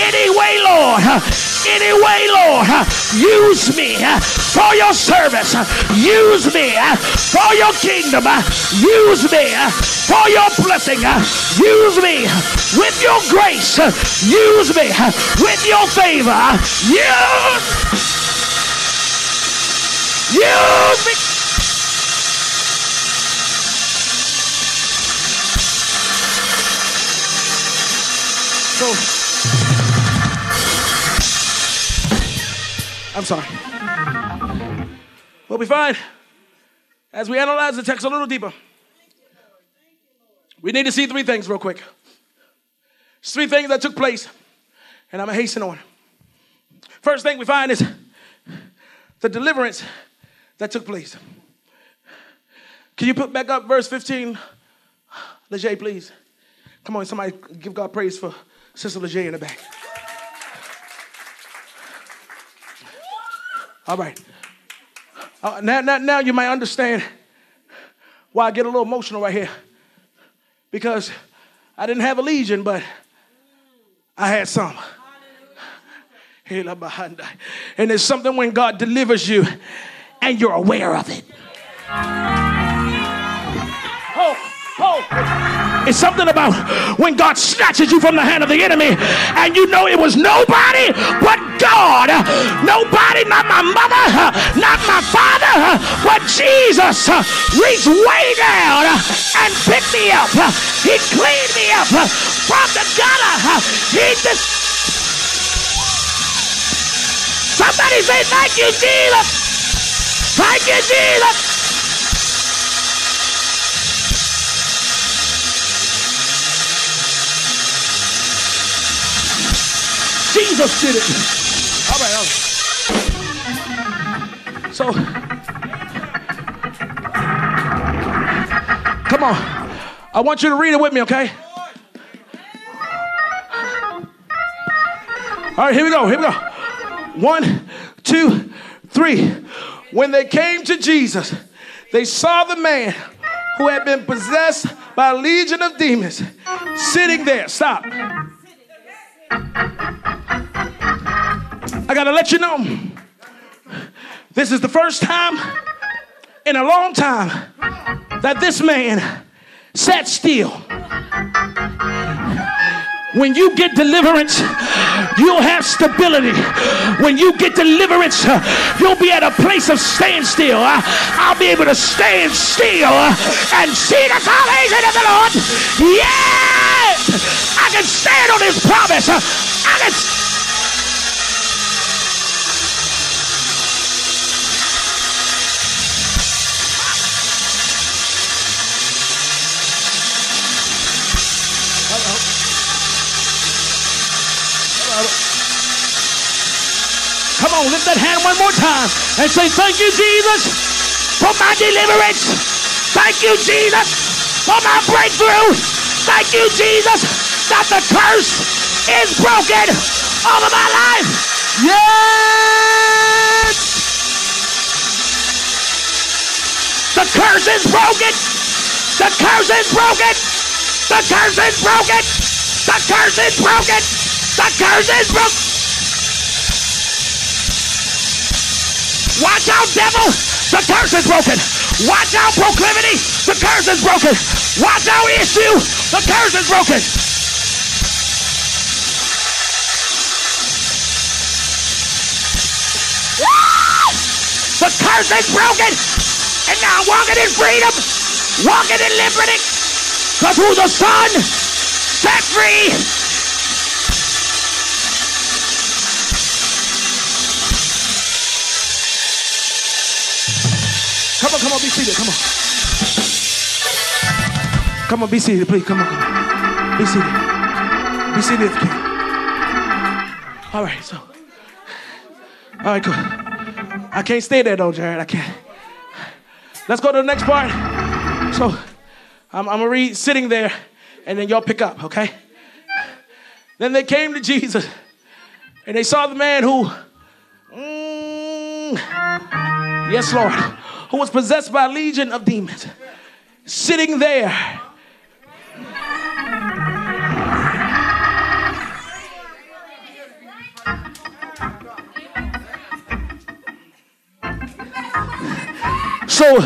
anyway, Lord. Anyway, Lord. Use me for your service. Use me for your kingdom. Use me for your blessing. Use me with your grace. Use me with your favor. Use, use me. So, I'm sorry. We'll be fine as we analyze the text a little deeper. We need to see three things real quick. There's three things that took place, and I'm gonna hasten on. First thing we find is the deliverance that took place. Can you put back up verse 15, Leger, please? Come on, somebody give God praise for Sister Leger in the back. All right. Uh, now, now, now you might understand why I get a little emotional right here. Because I didn't have a legion, but I had some. And it's something when God delivers you and you're aware of it. Oh. Oh, it's something about when God snatches you from the hand of the enemy and you know it was nobody but God. Nobody, not my mother, not my father, but Jesus reached way down and picked me up. He cleaned me up from the gutter. He just Somebody say, Thank you, Jesus. Thank you, Jesus. Jesus did it. All right, all right. So, come on. I want you to read it with me, okay? All right, here we go. Here we go. One, two, three. When they came to Jesus, they saw the man who had been possessed by a legion of demons sitting there. Stop. I gotta let you know this is the first time in a long time that this man sat still. When you get deliverance, you'll have stability. When you get deliverance, you'll be at a place of standstill. I'll be able to stand still and see the salvation of the Lord. Yes! I can stand on his promise. I can Come on, lift that hand one more time and say, Thank you, Jesus, for my deliverance. Thank you, Jesus, for my breakthrough. Thank you, Jesus, that the curse is broken over my life. Yes! The curse is broken. The curse is broken. The curse is broken. The curse is broken. The curse is broken. Watch out, devil. The curse is broken. Watch out, proclivity. The curse is broken. Watch out, issue. The curse is broken. The curse is broken. And now walking in freedom, walking in liberty. Because who the Son set free Come on, come on, be seated. Come on. Come on, be seated, please. Come on, come on. Be seated. Be seated if you can. All right, so. All right, good. I can't stay there though, Jared. I can't. Let's go to the next part. So, I'm, I'm gonna read sitting there, and then y'all pick up, okay? Then they came to Jesus, and they saw the man who, mm, yes, Lord, who was possessed by a legion of demons, sitting there. So,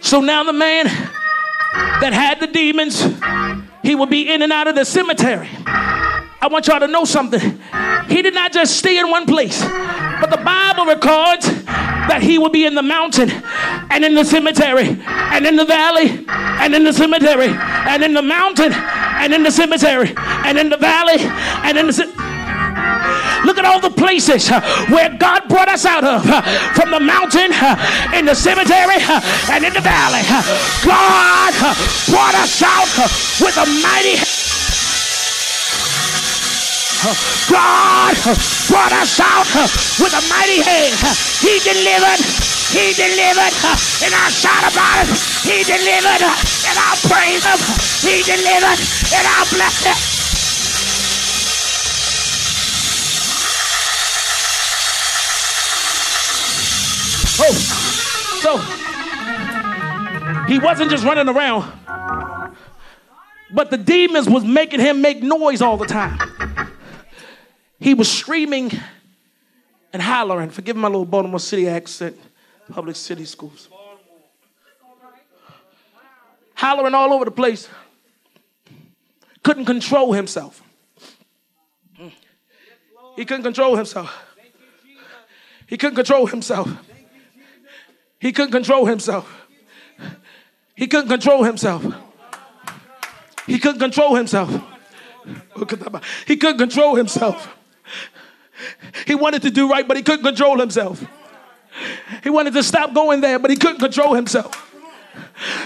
so now the man that had the demons, he would be in and out of the cemetery. I want y'all to know something. He did not just stay in one place, but the Bible records that he would be in the mountain and in the cemetery and in the valley and in the cemetery and in the mountain and in the cemetery and in the valley and in the cemetery. Look at all the places uh, where God brought us out of uh, from the mountain, uh, in the cemetery, uh, and in the valley. Uh, God uh, brought us out uh, with a mighty God brought us out with a mighty hand. He delivered. He delivered. And I shout about it. He delivered. And I'll praise him. He delivered. And I'll bless him. Oh, so he wasn't just running around, but the demons was making him make noise all the time. He was screaming and hollering. Forgive my little Baltimore City accent, public city schools. Hollering all over the place. Couldn't control himself. He couldn't control himself. He couldn't control himself. He couldn't control himself. He couldn't control himself. He couldn't control himself. He couldn't control himself. He wanted to do right, but he couldn't control himself. He wanted to stop going there, but he couldn't control himself.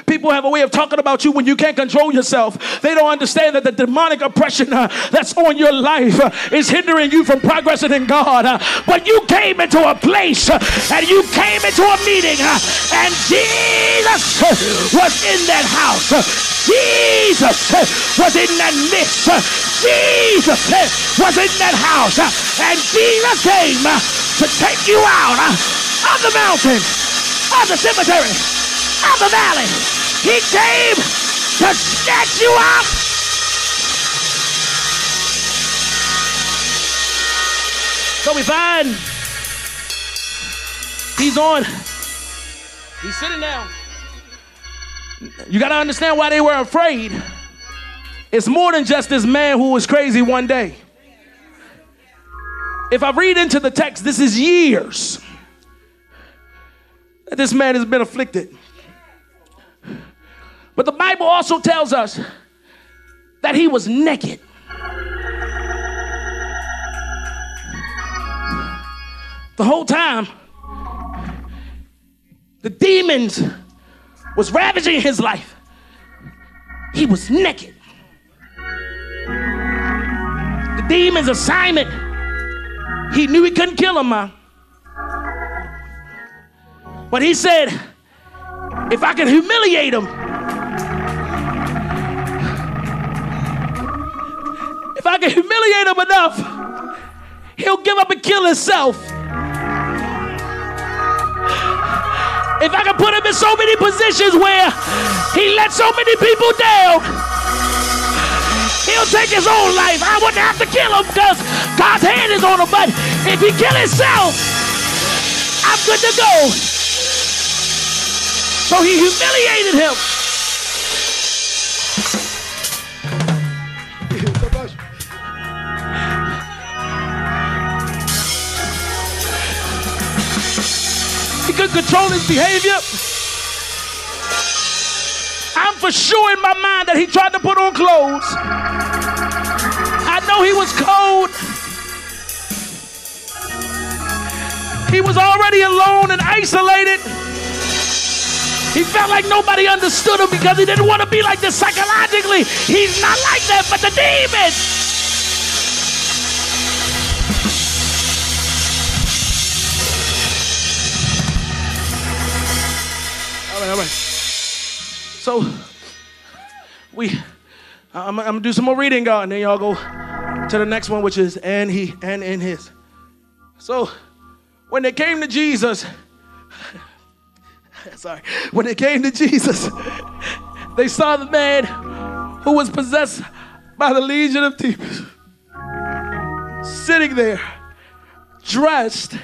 People have a way of talking about you when you can't control yourself. They don't understand that the demonic oppression uh, that's on your life uh, is hindering you from progressing in God. Uh, but you came into a place uh, and you came into a meeting, uh, and Jesus uh, was in that house. Jesus was in that midst. Jesus was in that house. And Jesus came to take you out of the mountain, of the cemetery of the valley. He came to snatch you up. So we find he's on. He's sitting down. You got to understand why they were afraid. It's more than just this man who was crazy one day. If I read into the text, this is years that this man has been afflicted. But the Bible also tells us that he was naked. The whole time, the demons was ravaging his life. He was naked. The demon's assignment, he knew he couldn't kill him, man. But he said, if I can humiliate him, I can humiliate him enough, he'll give up and kill himself. If I can put him in so many positions where he let so many people down, he'll take his own life. I wouldn't have to kill him because God's hand is on him. But if he kill himself, I'm good to go. So he humiliated him. Could control his behavior. I'm for sure in my mind that he tried to put on clothes. I know he was cold. He was already alone and isolated. He felt like nobody understood him because he didn't want to be like this psychologically. He's not like that, but the demons. All right. So we, I'm, I'm, gonna do some more reading, God, and then y'all go to the next one, which is and he and in his. So when they came to Jesus, sorry, when they came to Jesus, they saw the man who was possessed by the legion of demons sitting there, dressed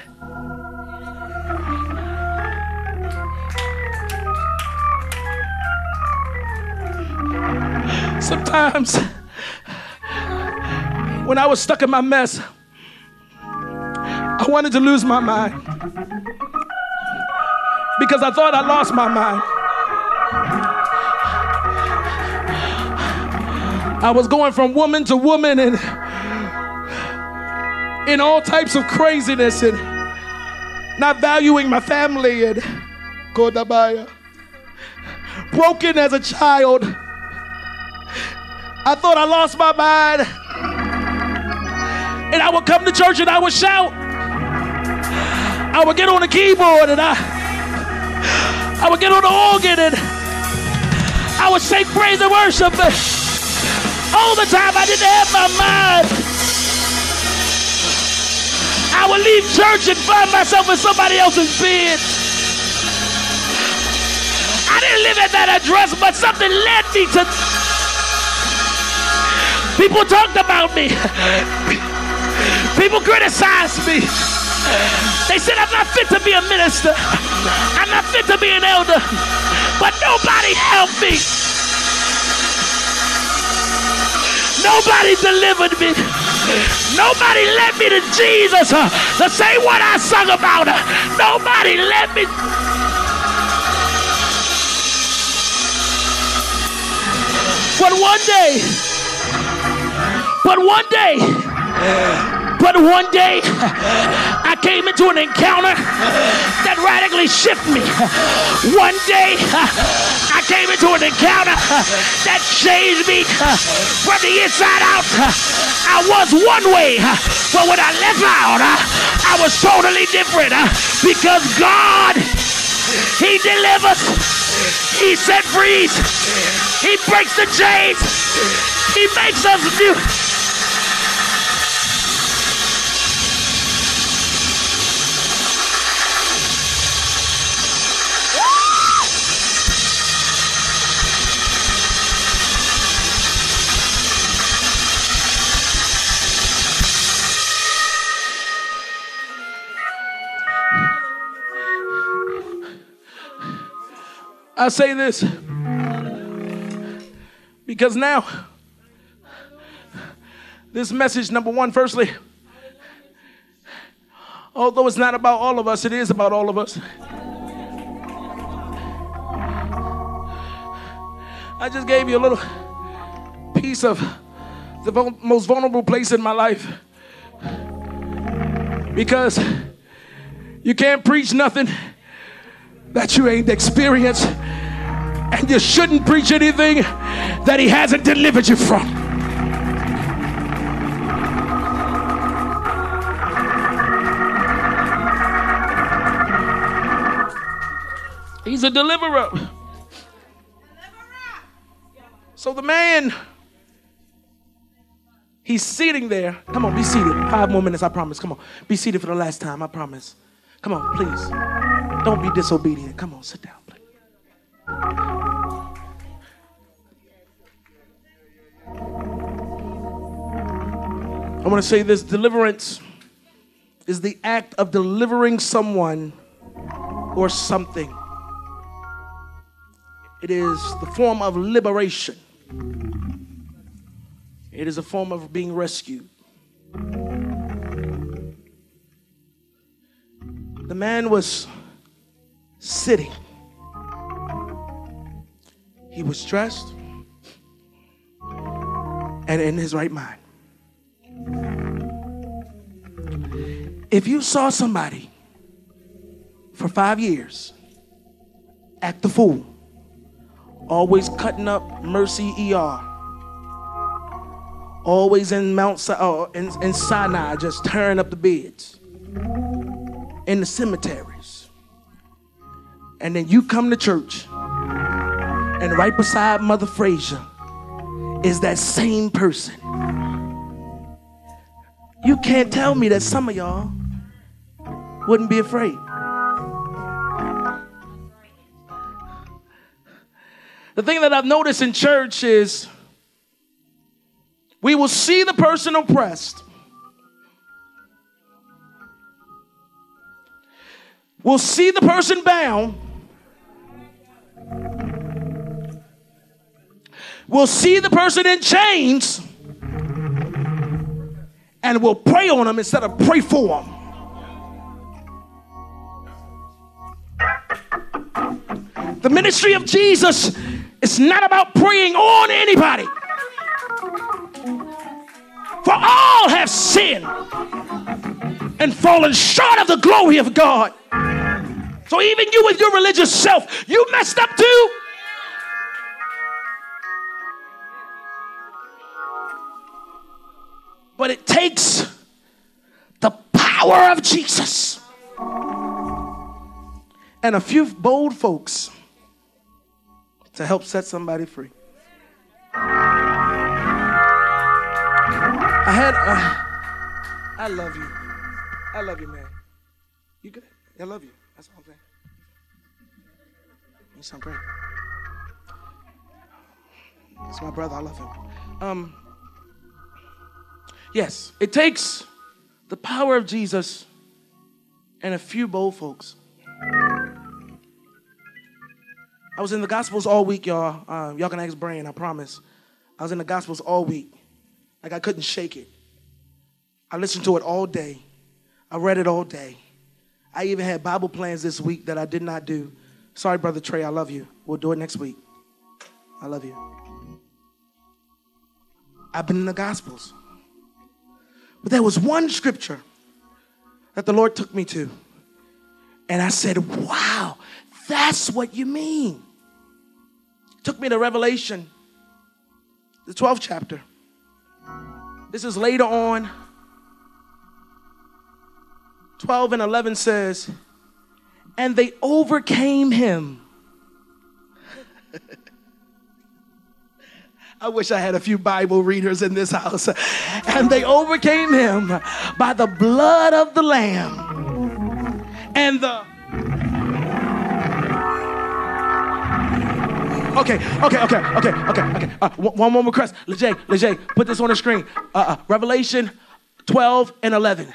Sometimes, when I was stuck in my mess, I wanted to lose my mind because I thought I lost my mind. I was going from woman to woman and in all types of craziness and not valuing my family and Kodabaya. Broken as a child I thought I lost my mind. And I would come to church and I would shout. I would get on the keyboard and I I would get on the organ and I would say praise and worship. All the time I didn't have my mind. I would leave church and find myself in somebody else's bed. I didn't live at that address, but something led me to People talked about me. People criticized me. They said I'm not fit to be a minister. I'm not fit to be an elder. But nobody helped me. Nobody delivered me. Nobody led me to Jesus uh, to say what I sung about. Nobody led me. But one day, but one day, But one day, I came into an encounter that radically shifted me. One day, I came into an encounter that changed me from the inside out. I was one way, but when I left out, I was totally different because God, He delivers, He set free, He breaks the chains, He makes us new. I say this because now, this message, number one, firstly, although it's not about all of us, it is about all of us. I just gave you a little piece of the most vulnerable place in my life because you can't preach nothing that you ain't experienced, and you shouldn't preach anything that He hasn't delivered you from. He's a deliverer. So the man, he's sitting there. Come on, be seated. Five more minutes, I promise. Come on, be seated for the last time, I promise. Come on, please. Don't be disobedient. Come on, sit down, please. I want to say this deliverance is the act of delivering someone or something. It is the form of liberation. It is a form of being rescued. The man was sitting. He was dressed and in his right mind. If you saw somebody for five years act the fool, always cutting up Mercy ER, always in Mount uh, in, in Sinai, just tearing up the beds, in the cemeteries, and then you come to church, and right beside Mother Frazier is that same person. You can't tell me that some of y'all wouldn't be afraid. The thing that I've noticed in church is we will see the person oppressed. We'll see the person bound. We'll see the person in chains and will pray on them instead of pray for them. The ministry of Jesus is not about praying on anybody. For all have sinned and fallen short of the glory of God. So even you with your religious self, you messed up too. But it takes the power of Jesus and a few bold folks to help set somebody free. I had, uh, I love you. I love you, man. You good? I love you. That's all I'm saying. You sound great. It's my brother. I love him. Um, Yes, it takes the power of Jesus and a few bold folks. I was in the Gospels all week, y'all. Uh, y'all can ask Brain, I promise. I was in the Gospels all week. Like I couldn't shake it. I listened to it all day. I read it all day. I even had Bible plans this week that I did not do. Sorry, Brother Trey, I love you. We'll do it next week. I love you. I've been in the Gospels. But there was one scripture that the Lord took me to. And I said, wow, that's what you mean. Took me to Revelation, the 12th chapter. This is later on. 12 and 11 says, and they overcame him. I wish I had a few Bible readers in this house. And they overcame him by the blood of the Lamb and the. Okay, okay, okay, okay, okay, okay. Uh, one more request. Lejay, Lejay, put this on the screen. Uh, uh, Revelation 12 and 11.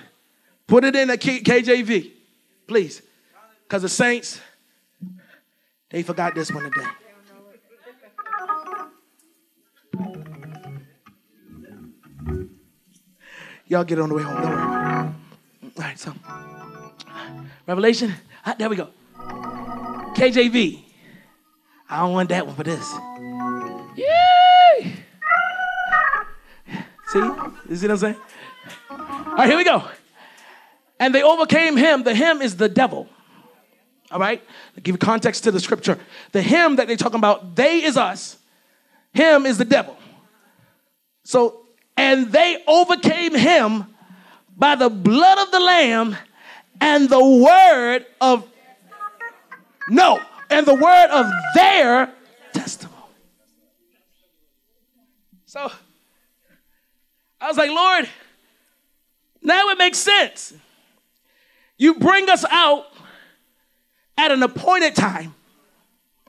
Put it in the K- KJV, please. Because the saints, they forgot this one today. Y'all get on the way home. Don't worry. All right, so Revelation. Ah, there we go. KJV. I don't want that one for this. Yay! See? You see what I'm saying? All right, here we go. And they overcame him. The him is the devil. All right? To give context to the scripture. The him that they're talking about, they is us. Him is the devil. So, and they overcame him by the blood of the Lamb and the word of, no, and the word of their testimony. So, I was like, Lord, now it makes sense. You bring us out at an appointed time,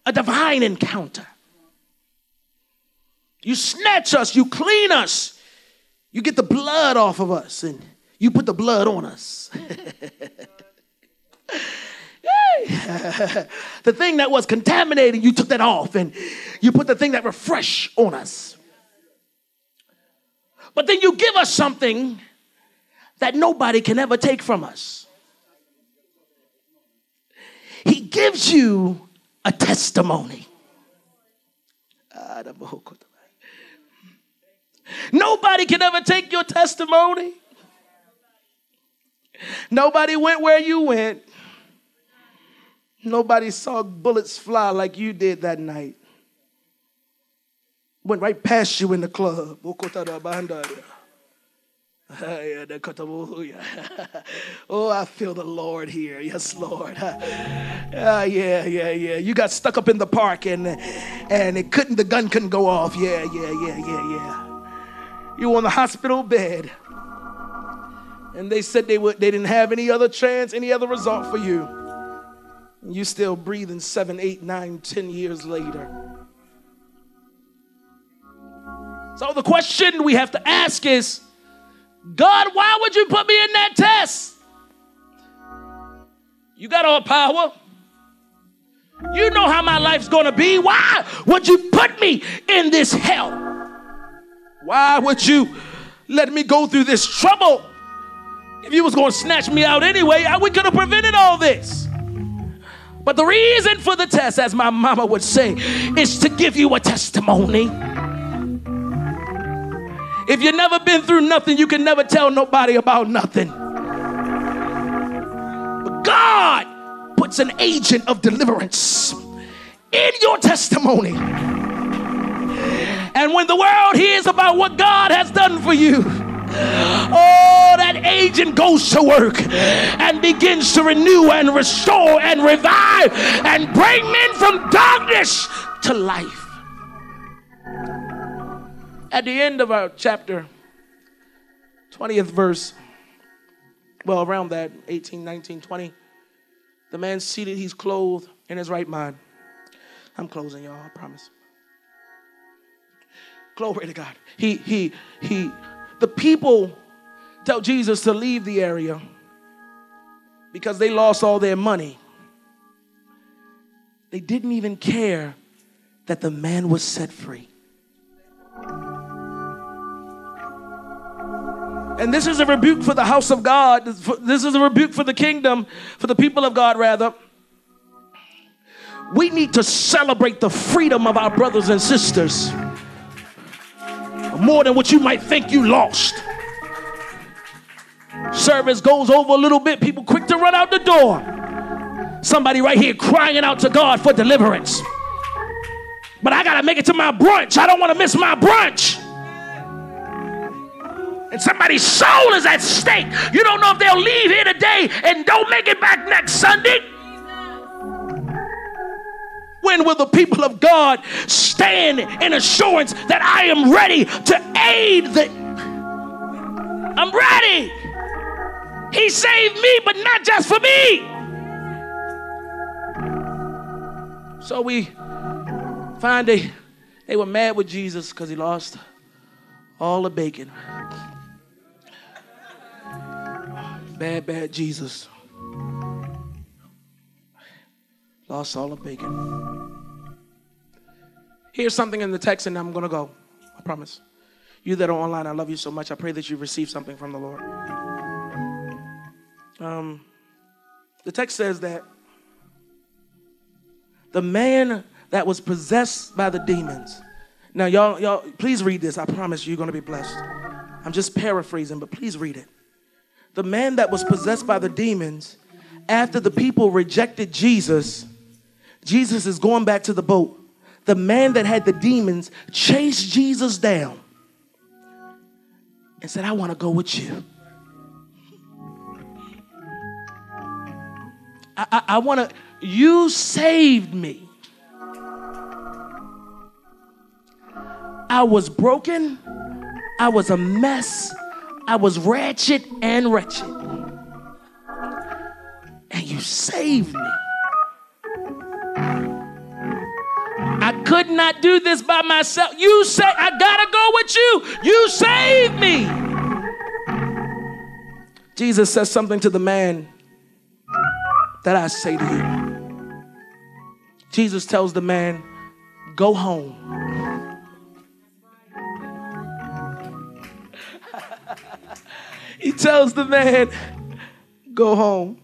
a divine encounter. You snatch us, you clean us, you get the blood off of us, and you put the blood on us. the thing that was contaminating, you took that off, and you put the thing that refresh on us. But then you give us something that nobody can ever take from us. He gives you a testimony. Ah, Nobody can ever take your testimony. Nobody went where you went. Nobody saw bullets fly like you did that night. Went right past you in the club. oh, I feel the Lord here. Yes, Lord. Uh, yeah, yeah, yeah. You got stuck up in the park and and it couldn't the gun couldn't go off. Yeah, yeah, yeah, yeah, yeah. You were on the hospital bed. And they said they would they didn't have any other chance, any other result for you. And you still breathing seven, eight, nine, ten years later. So the question we have to ask is God, why would you put me in that test? You got all power. You know how my life's to be. Why would you put me in this hell? Why would you let me go through this trouble? If you was going to snatch me out anyway, we could have prevented all this. But the reason for the test, as my mama would say, is to give you a testimony. If you've never been through nothing, you can never tell nobody about nothing. But God puts an agent of deliverance in your testimony. And when the world hears about what God has done for you, oh, that agent goes to work and begins to renew and restore and revive and bring men from darkness to life. At the end of our chapter, 20th verse, well, around that, 18, 19, 20, the man seated, he's clothed in his right mind. I'm closing, y'all, I promise. Glory to God. He, he, he, the people tell Jesus to leave the area because they lost all their money. They didn't even care that the man was set free. And this is a rebuke for the house of God. This is a rebuke for the kingdom, for the people of God, rather. We need to celebrate the freedom of our brothers and sisters more than what you might think you lost. Service goes over a little bit, people quick to run out the door. Somebody right here crying out to God for deliverance. But I gotta make it to my brunch. I don't wanna miss my brunch. And somebody's soul is at stake. You don't know if they'll leave here today and don't make it back next Sunday. When will the people of God stand in assurance that I am ready to aid the. I'm ready. He saved me, but not just for me. So we find they, they were mad with Jesus because he lost all the bacon. Bad, bad Jesus. Lost all of bacon. Here's something in the text, and I'm going to go. I promise. You that are online, I love you so much. I pray that you receive something from the Lord. Um, the text says that the man that was possessed by the demons. Now, y'all, y'all, please read this. I promise you, you're going to be blessed. I'm just paraphrasing, but please read it. The man that was possessed by the demons, after the people rejected Jesus, Jesus is going back to the boat. The man that had the demons chased Jesus down and said, I want to go with you. I, I, I want to, you saved me. I was broken. I was a mess. I was ratchet and wretched. And you saved me. I could not do this by myself. You say, I gotta go with you. You saved me. Jesus says something to the man that I say to you. Jesus tells the man, Go home. he tells the man, Go home.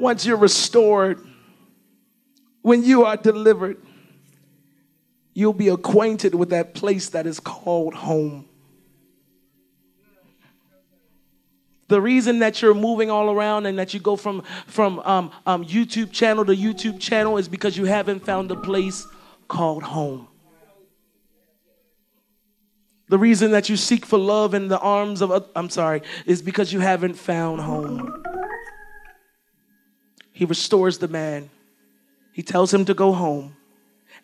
Once you're restored, when you are delivered, you'll be acquainted with that place that is called home. The reason that you're moving all around and that you go from, from um, um, YouTube channel to YouTube channel is because you haven't found a place called home. The reason that you seek for love in the arms of, I'm sorry, is because you haven't found home. He restores the man. He tells him to go home.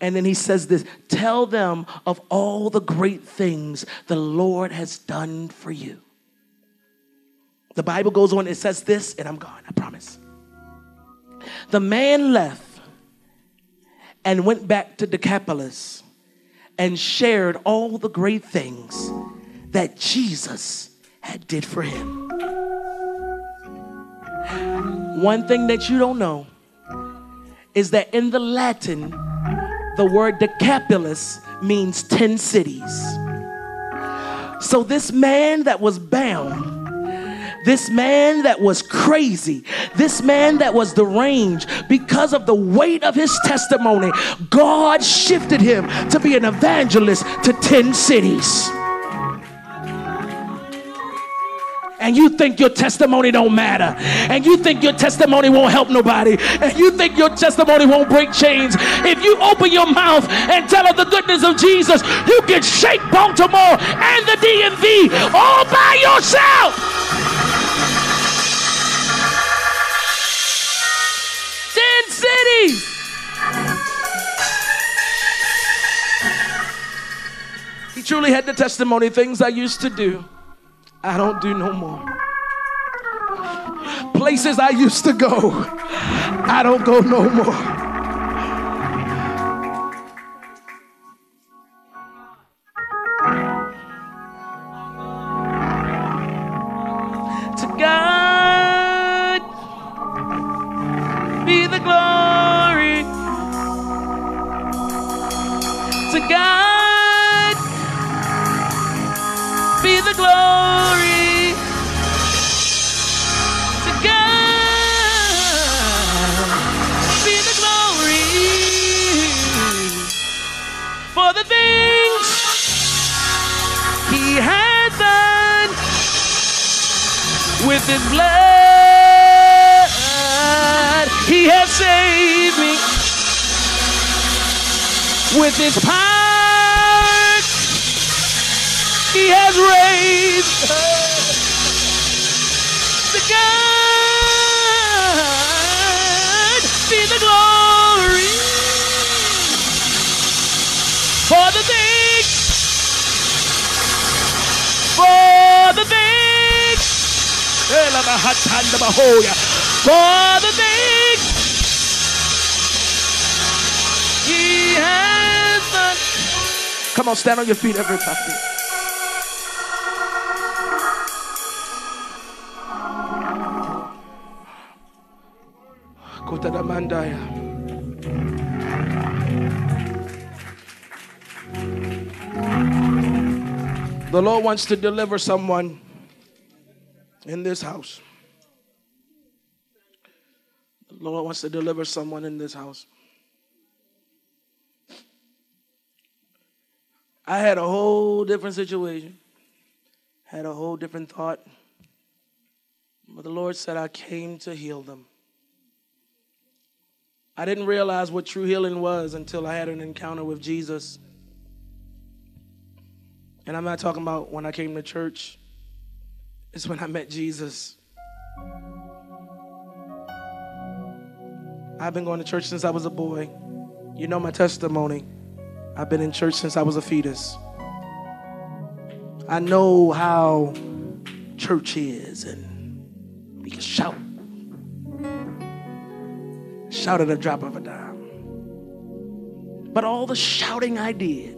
And then he says this Tell them of all the great things the Lord has done for you. The Bible goes on, it says this, and I'm gone, I promise. The man left and went back to Decapolis and shared all the great things that Jesus had did for him. One thing that you don't know is that in the Latin, the word Decapolis means 10 cities. So this man that was bound this man that was crazy, this man that was deranged, because of the weight of his testimony, God shifted him to be an evangelist to 10 cities. And you think your testimony don't matter. And you think your testimony won't help nobody. And you think your testimony won't break chains. If you open your mouth and tell of the goodness of jesus you can shake baltimore and the dmv all by yourself. Cities. He truly had the testimony things I used to do, I don't do no more. Places I used to go, I don't go no more. Stand on your feet, everybody. The Lord wants to deliver someone in this house. The Lord wants to deliver someone in this house. I had a whole different situation, had a whole different thought. But the Lord said, I came to heal them. I didn't realize what true healing was until I had an encounter with Jesus. And I'm not talking about when I came to church, it's when I met Jesus. I've been going to church since I was a boy. You know my testimony. I've been in church since I was a fetus. I know how church is, and we can shout. Shout at a drop of a dime. But all the shouting I did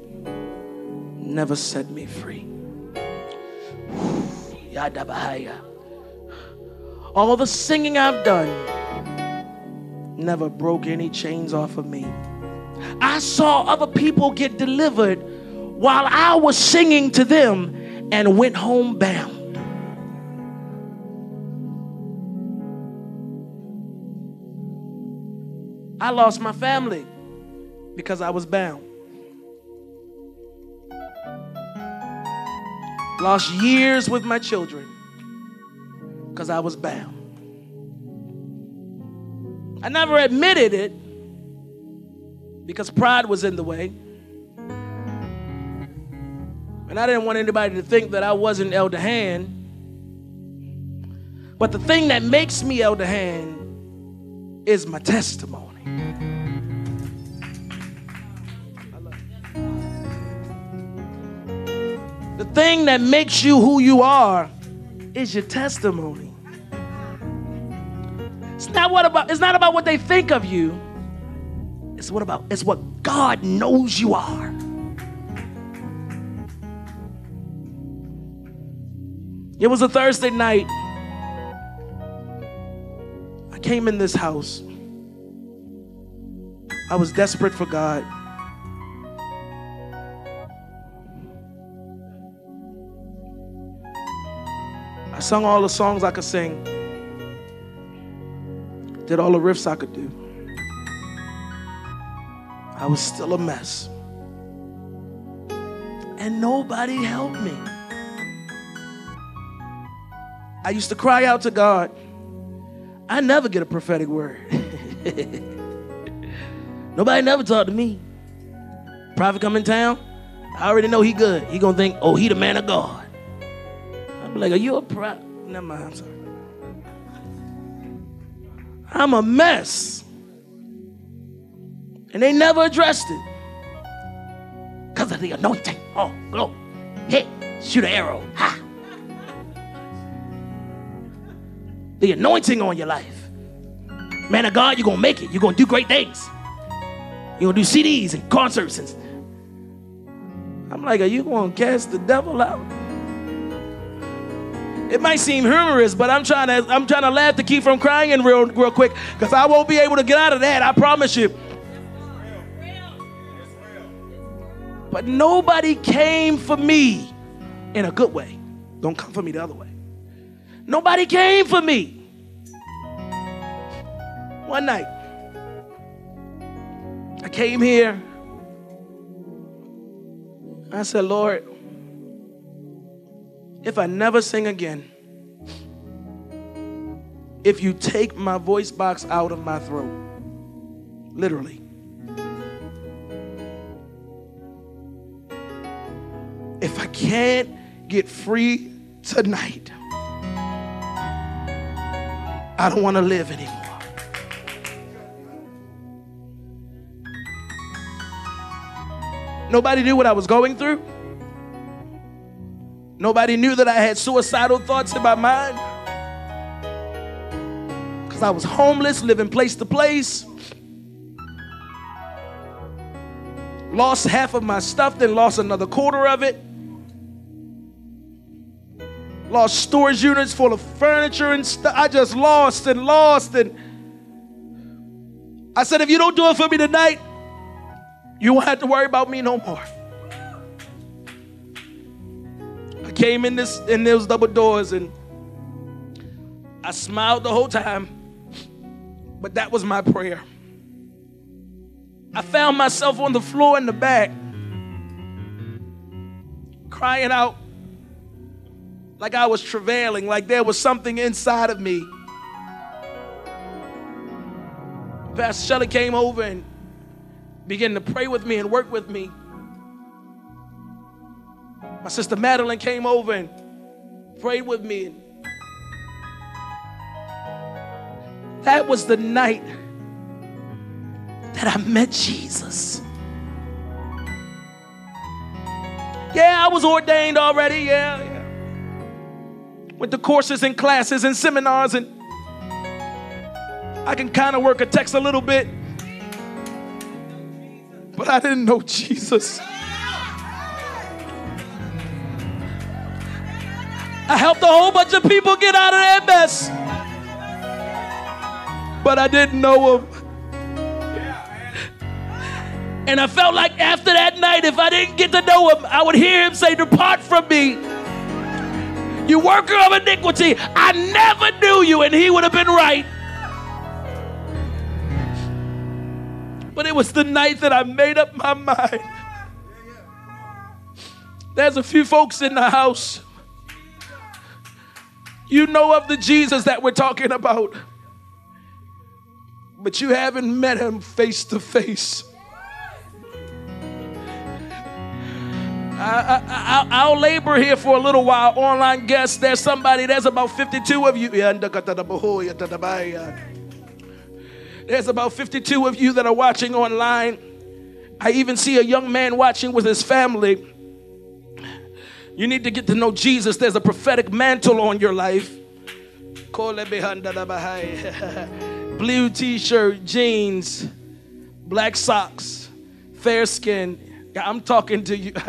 never set me free. All the singing I've done never broke any chains off of me. I saw other people get delivered while I was singing to them and went home bound. I lost my family because I was bound. Lost years with my children because I was bound. I never admitted it because pride was in the way. And I didn't want anybody to think that I wasn't Elder Hand. But the thing that makes me Elder Hand is my testimony. The thing that makes you who you are is your testimony. It's not what about it's not about what they think of you. It's what about it's what God knows you are. It was a Thursday night. I came in this house. I was desperate for God. I sung all the songs I could sing, did all the riffs I could do. I was still a mess. And nobody helped me. I used to cry out to God. I never get a prophetic word. Nobody never talked to me. Prophet come in town, I already know he good. He gonna think, oh, he the man of God. I'm like, are you a prophet? Never mind, I'm sorry. I'm a mess. And they never addressed it. Because of the anointing. Oh, glory. Hit, shoot an arrow. Ha. The anointing on your life. Man of God, you're going to make it. You're going to do great things. You're going to do CDs and concerts. And... I'm like, are you going to cast the devil out? It might seem humorous, but I'm trying to I'm trying to laugh to keep from crying real real quick because I won't be able to get out of that. I promise you. But nobody came for me in a good way. Don't come for me the other way. Nobody came for me. One night, I came here. I said, Lord, if I never sing again, if you take my voice box out of my throat. Literally. If I can't get free tonight, I don't want to live anymore. Nobody knew what I was going through. Nobody knew that I had suicidal thoughts in my mind. Because I was homeless, living place to place. Lost half of my stuff, then lost another quarter of it. Lost storage units full of furniture and stuff. I just lost and lost. And I said, if you don't do it for me tonight, you won't have to worry about me no more. I came in this in those double doors and I smiled the whole time. But that was my prayer. I found myself on the floor in the back, crying out like I was travailing, like there was something inside of me. Pastor Shelley came over and began to pray with me and work with me. My sister Madeline came over and prayed with me. That was the night that I met Jesus. Yeah, I was ordained already. Yeah, yeah. With the courses and classes and seminars, and I can kind of work a text a little bit but I didn't know Jesus. I helped a whole bunch of people get out of that mess, but I didn't know him. And I felt like after that night, if I didn't get to know him, I would hear him say, Depart from me. You worker of iniquity, I never knew you, and he would have been right. but it was the night that I made up my mind. There's a few folks in the house. You know of the Jesus that we're talking about, but you haven't met him face to face. I, will labor here for a little while. Online guests, there's somebody, there's about 52 of you. There's about 52 of you that are watching online. I even see a young man watching with his family. You need to get to know Jesus. There's a prophetic mantle on your life. Blue t shirt, jeans, black socks, fair skin. I'm talking to you.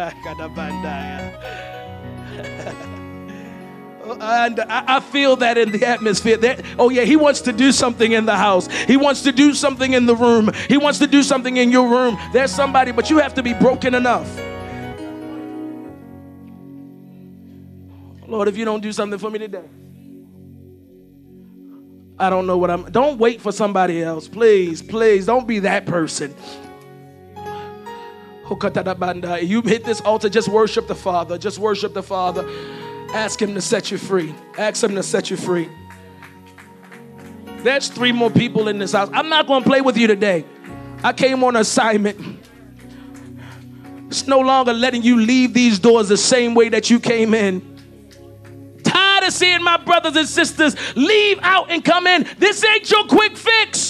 And I feel that in the atmosphere. That, oh, yeah, he wants to do something in the house. He wants to do something in the room. He wants to do something in your room. There's somebody, but you have to be broken enough. Lord, if you don't do something for me today, I don't know what I'm. Don't wait for somebody else. Please, please, don't be that person. You hit this altar, just worship the Father. Just worship the Father. Ask Him to set you free. Ask Him to set you free. There's three more people in this house. I'm not going to play with you today. I came on assignment. It's no longer letting you leave these doors the same way that you came in. Tired of seeing my brothers and sisters leave out and come in. This ain't your quick fix.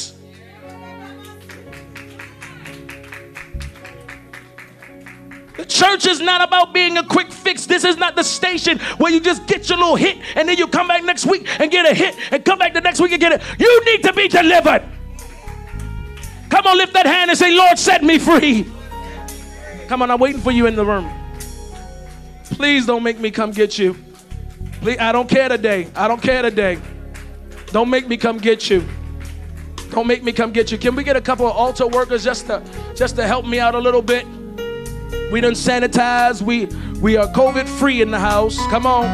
Church is not about being a quick fix. This is not the station where you just get your little hit and then you come back next week and get a hit and come back the next week and get it. You need to be delivered. Come on, lift that hand and say, Lord, set me free. Come on, I'm waiting for you in the room. Please don't make me come get you. Please, I don't care today. I don't care today. Don't make me come get you. Don't make me come get you. Can we get a couple of altar workers just to just to help me out a little bit? We done sanitize. We we are COVID free in the house. Come on.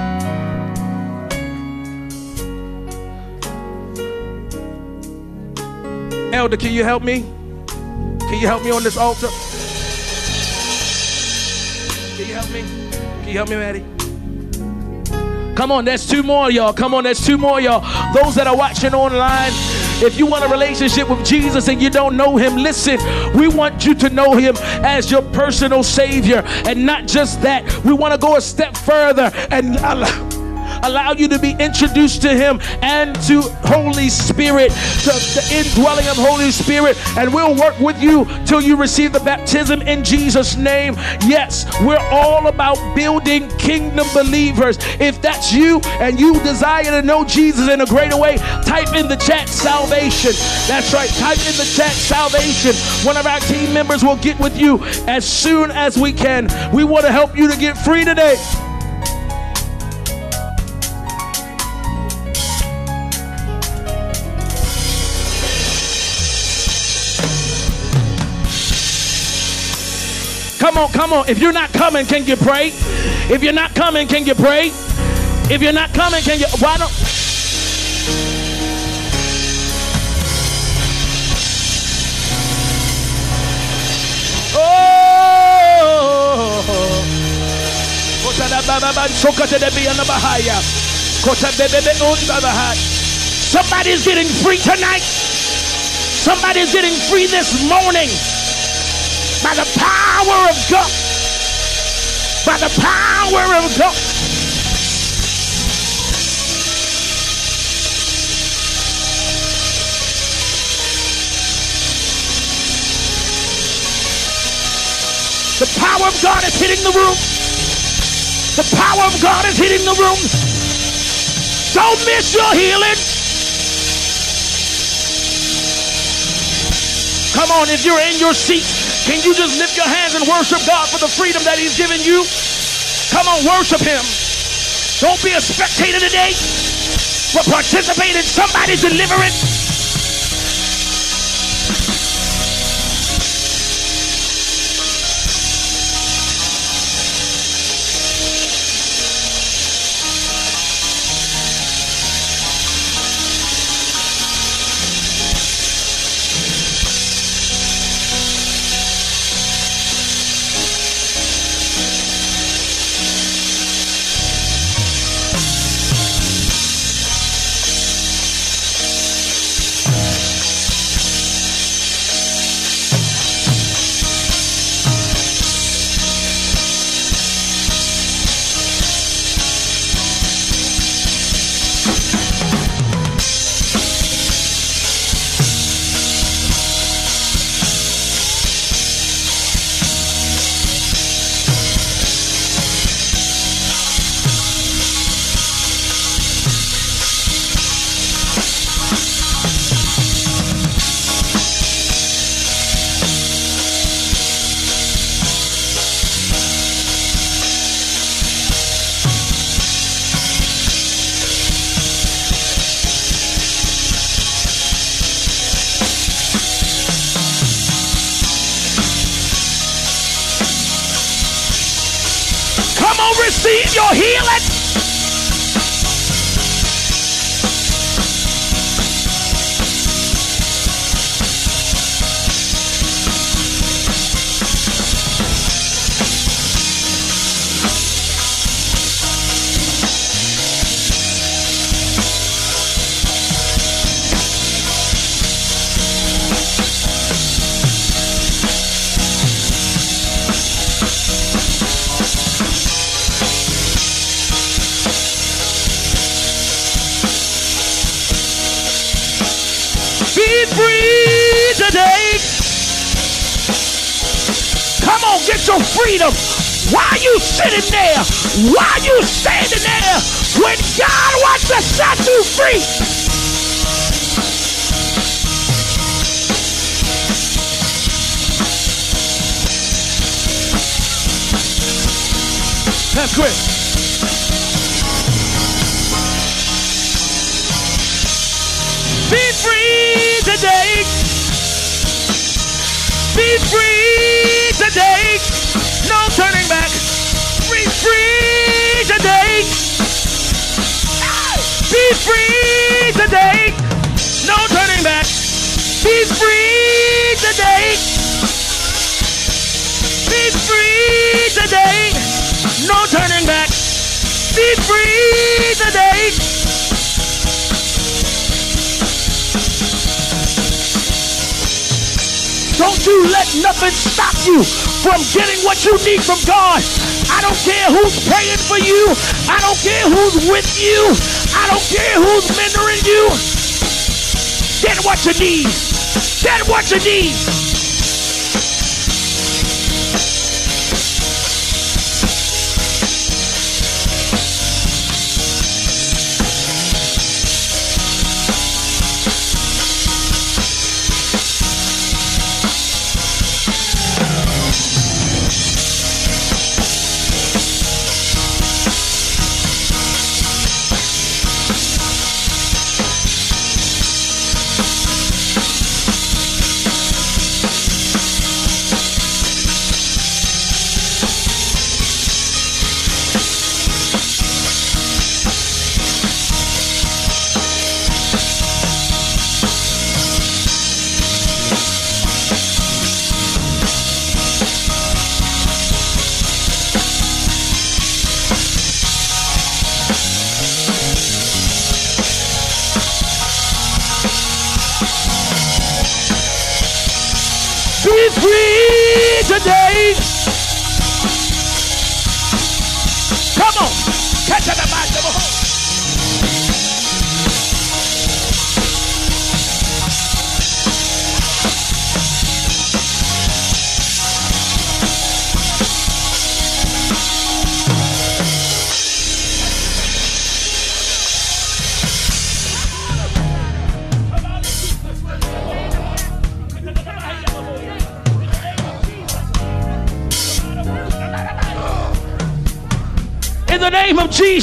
Elder, can you help me? Can you help me on this altar? Can you help me? Can you help me, Maddie? Come on, there's two more, y'all. Come on, there's two more, y'all. Those that are watching online, if you want a relationship with Jesus and you don't know him, listen, we want you to know him as your personal savior. And not just that, we want to go a step further and allow allow you to be introduced to Him and to Holy Spirit, to the indwelling of Holy Spirit, and we'll work with you till you receive the baptism in Jesus' name. Yes, we're all about building kingdom believers. If that's you and you desire to know Jesus in a greater way, type in the chat salvation. That's right, type in the chat salvation. One of our team members will get with you as soon as we can. We want to help you to get free today. Come on, come on. If you're not coming, can you pray? If you're not coming, can you pray? If you're not coming, can you? Why don't? Oh! Somebody's getting free tonight. Somebody's getting free this morning by the power of God. By the power of God. The power of God is hitting the room. The power of God is hitting the room. Don't miss your healing. Come on, if you're in your seat, can you just lift your hands and worship God for the freedom that He's given you? Come on, worship Him. Don't be a spectator today, but participate in somebody's deliverance. Sitting there? Why you standing there when God wants to set you free? That's Chris. Be free today. Be free today. No turning back. Be free today. No turning back. Be free today. Be free today. No turning back. Be free today. Don't you let nothing stop you from getting what you need from God. I don't care who's praying for you. I don't care who's with you. I don't care who's mentoring you. Get what you need. Get what you need.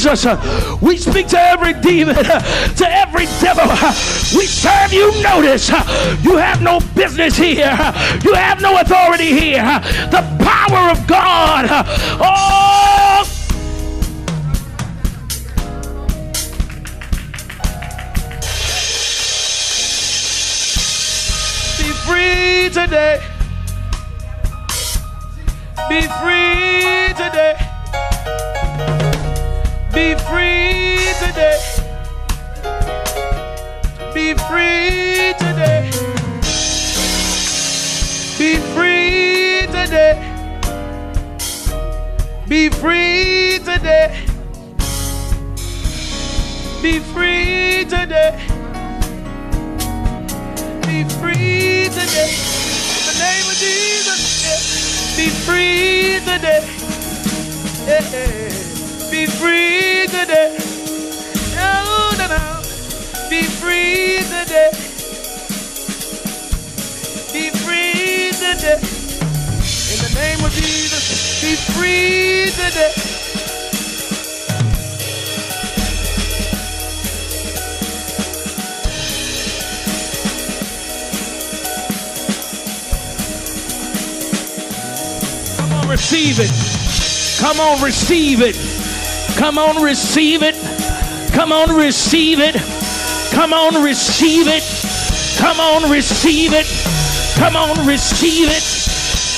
Jesus. Uh, we speak to every demon, uh, to every devil. Uh, we serve you notice. You have no business here. You have no authority here. The power of God. Receive it. Come on, receive it. Come on, receive it. Come on, receive it. Come on, receive it.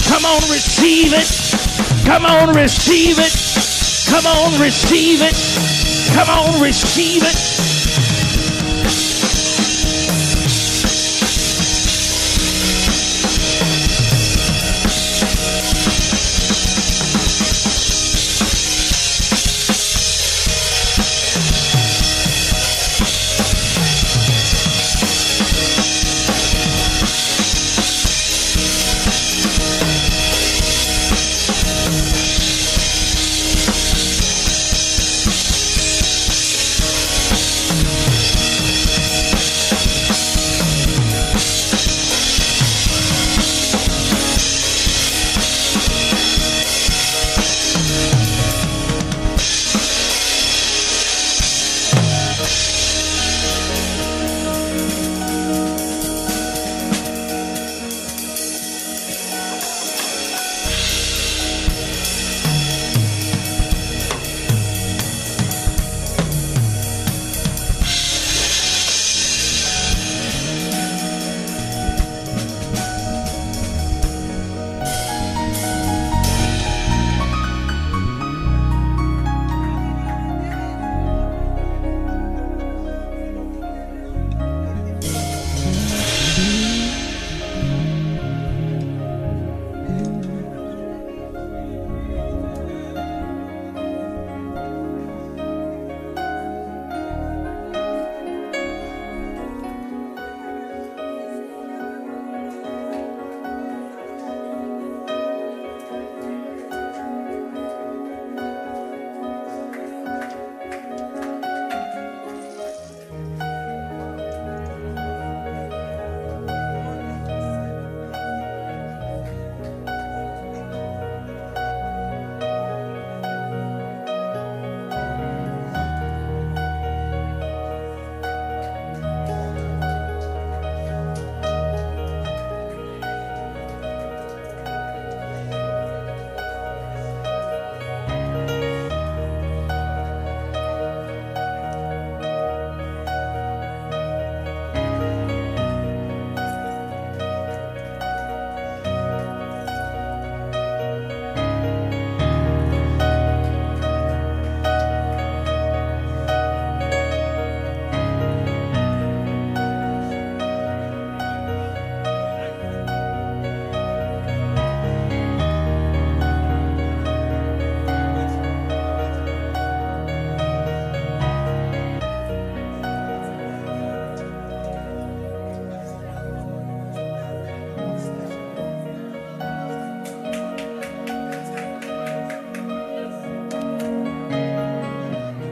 Come on, receive it. Come on, receive it. Come on, receive it. Come on, receive it.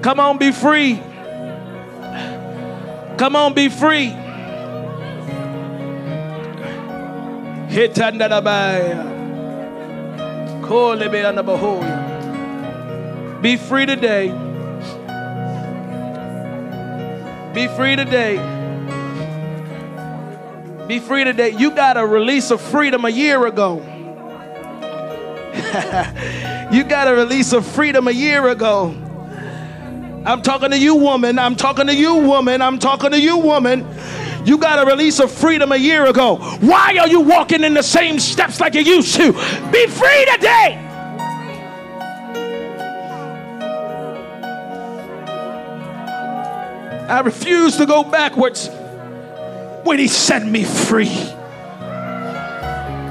Come on, be free. Come on, be free. Hit under the bay. Call Be free today. Be free today. Be free today. You got a release of freedom a year ago. you got a release of freedom a year ago. I'm talking to you, woman. I'm talking to you, woman. I'm talking to you, woman. You got a release of freedom a year ago. Why are you walking in the same steps like you used to? Be free today. I refuse to go backwards when He set me free.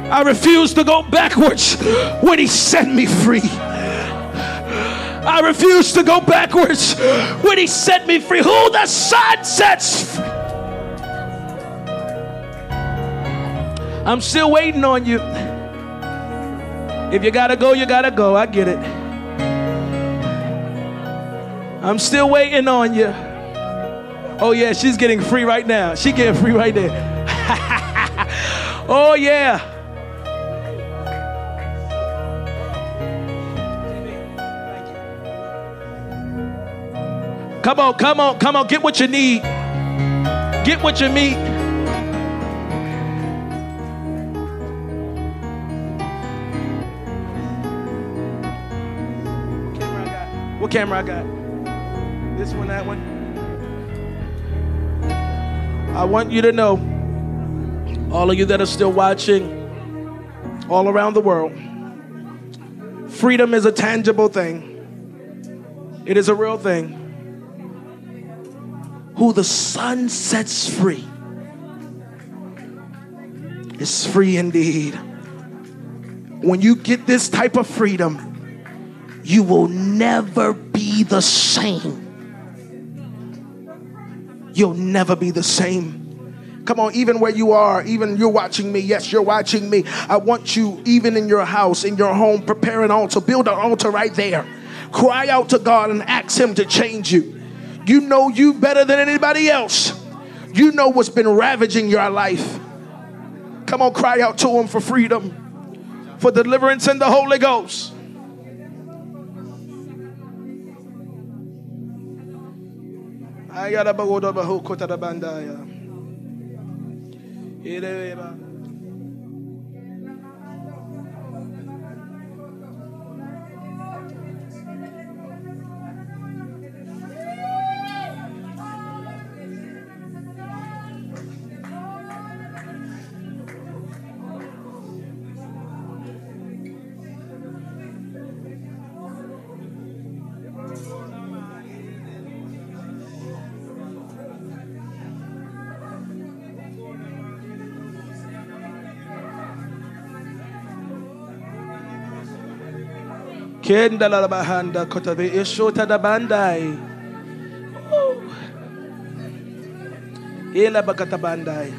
I refuse to go backwards when He set me free. I refuse to go backwards when He set me free. Who the Son sets free. I'm still waiting on you. If you gotta go, you gotta go. I get it. I'm still waiting on you. Oh yeah, she's getting free right now. She getting free right there. oh yeah. Come on, come on, come on. Get what you need. Get what you need. What camera I got? What camera I got? This one, that one. I want you to know, all of you that are still watching, all around the world, freedom is a tangible thing. It is a real thing who the Son sets free is free indeed. When you get this type of freedom, you will never be the same. You'll never be the same. Come on, even where you are, even you're watching me. Yes, you're watching me. I want you, even in your house, in your home, prepare an altar, build an altar right there. Cry out to God and ask Him to change you. You know you better than anybody else. You know what's been ravaging your life. Come on, cry out to Him for freedom, for deliverance in the Holy Ghost. Kenda la bahanda kota be ishota da bandai. Ela bakata bandai.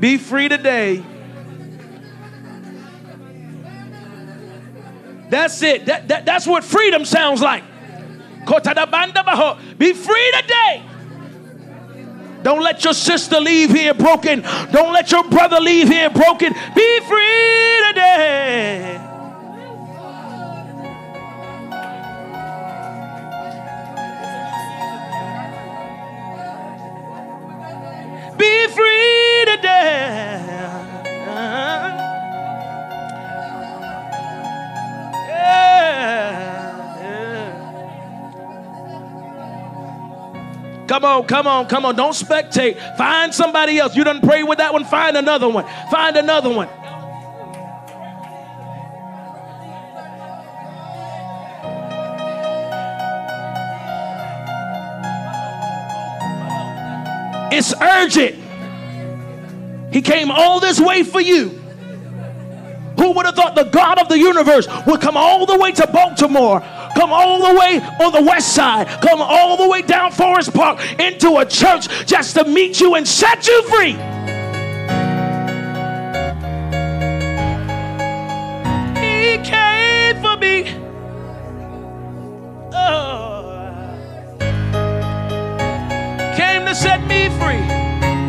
Be free today. That's it. That, that, that's what freedom sounds like. Kota da banda baho. Be free today. Don't let your sister leave here broken. Don't let your brother leave here broken. Be free today. Come on, come on, come on. Don't spectate. Find somebody else. You done pray with that one. Find another one. Find another one. It's urgent. He came all this way for you. Who would have thought the God of the universe would come all the way to Baltimore, come all the way on the west side, come all the way down Forest Park into a church just to meet you and set you free. He came for me. Oh. Came to set me free.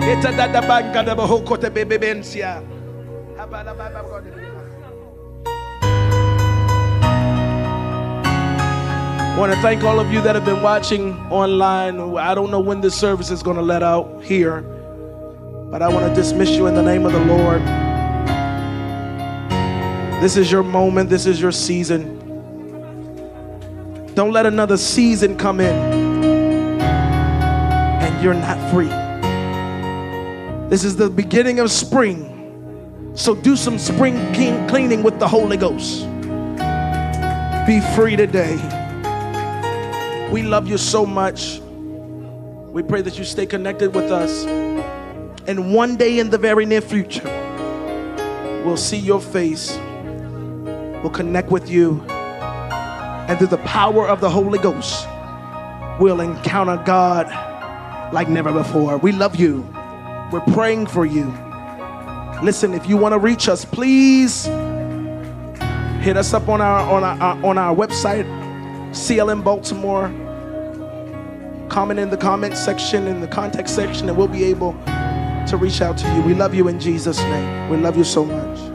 It's a I want to thank all of you that have been watching online. I don't know when this service is going to let out here, but I want to dismiss you in the name of the Lord. This is your moment, this is your season. Don't let another season come in and you're not free. This is the beginning of spring. So do some spring cleaning with the Holy Ghost. Be free today. We love you so much. We pray that you stay connected with us. And one day in the very near future, we'll see your face. We'll connect with you. And through the power of the Holy Ghost, we'll encounter God like never before. We love you. We're praying for you. Listen, if you want to reach us, please hit us up on our on our on our website, CLM Baltimore. Comment in the comment section, in the contact section, and we'll be able to reach out to you. We love you in Jesus' name. We love you so much.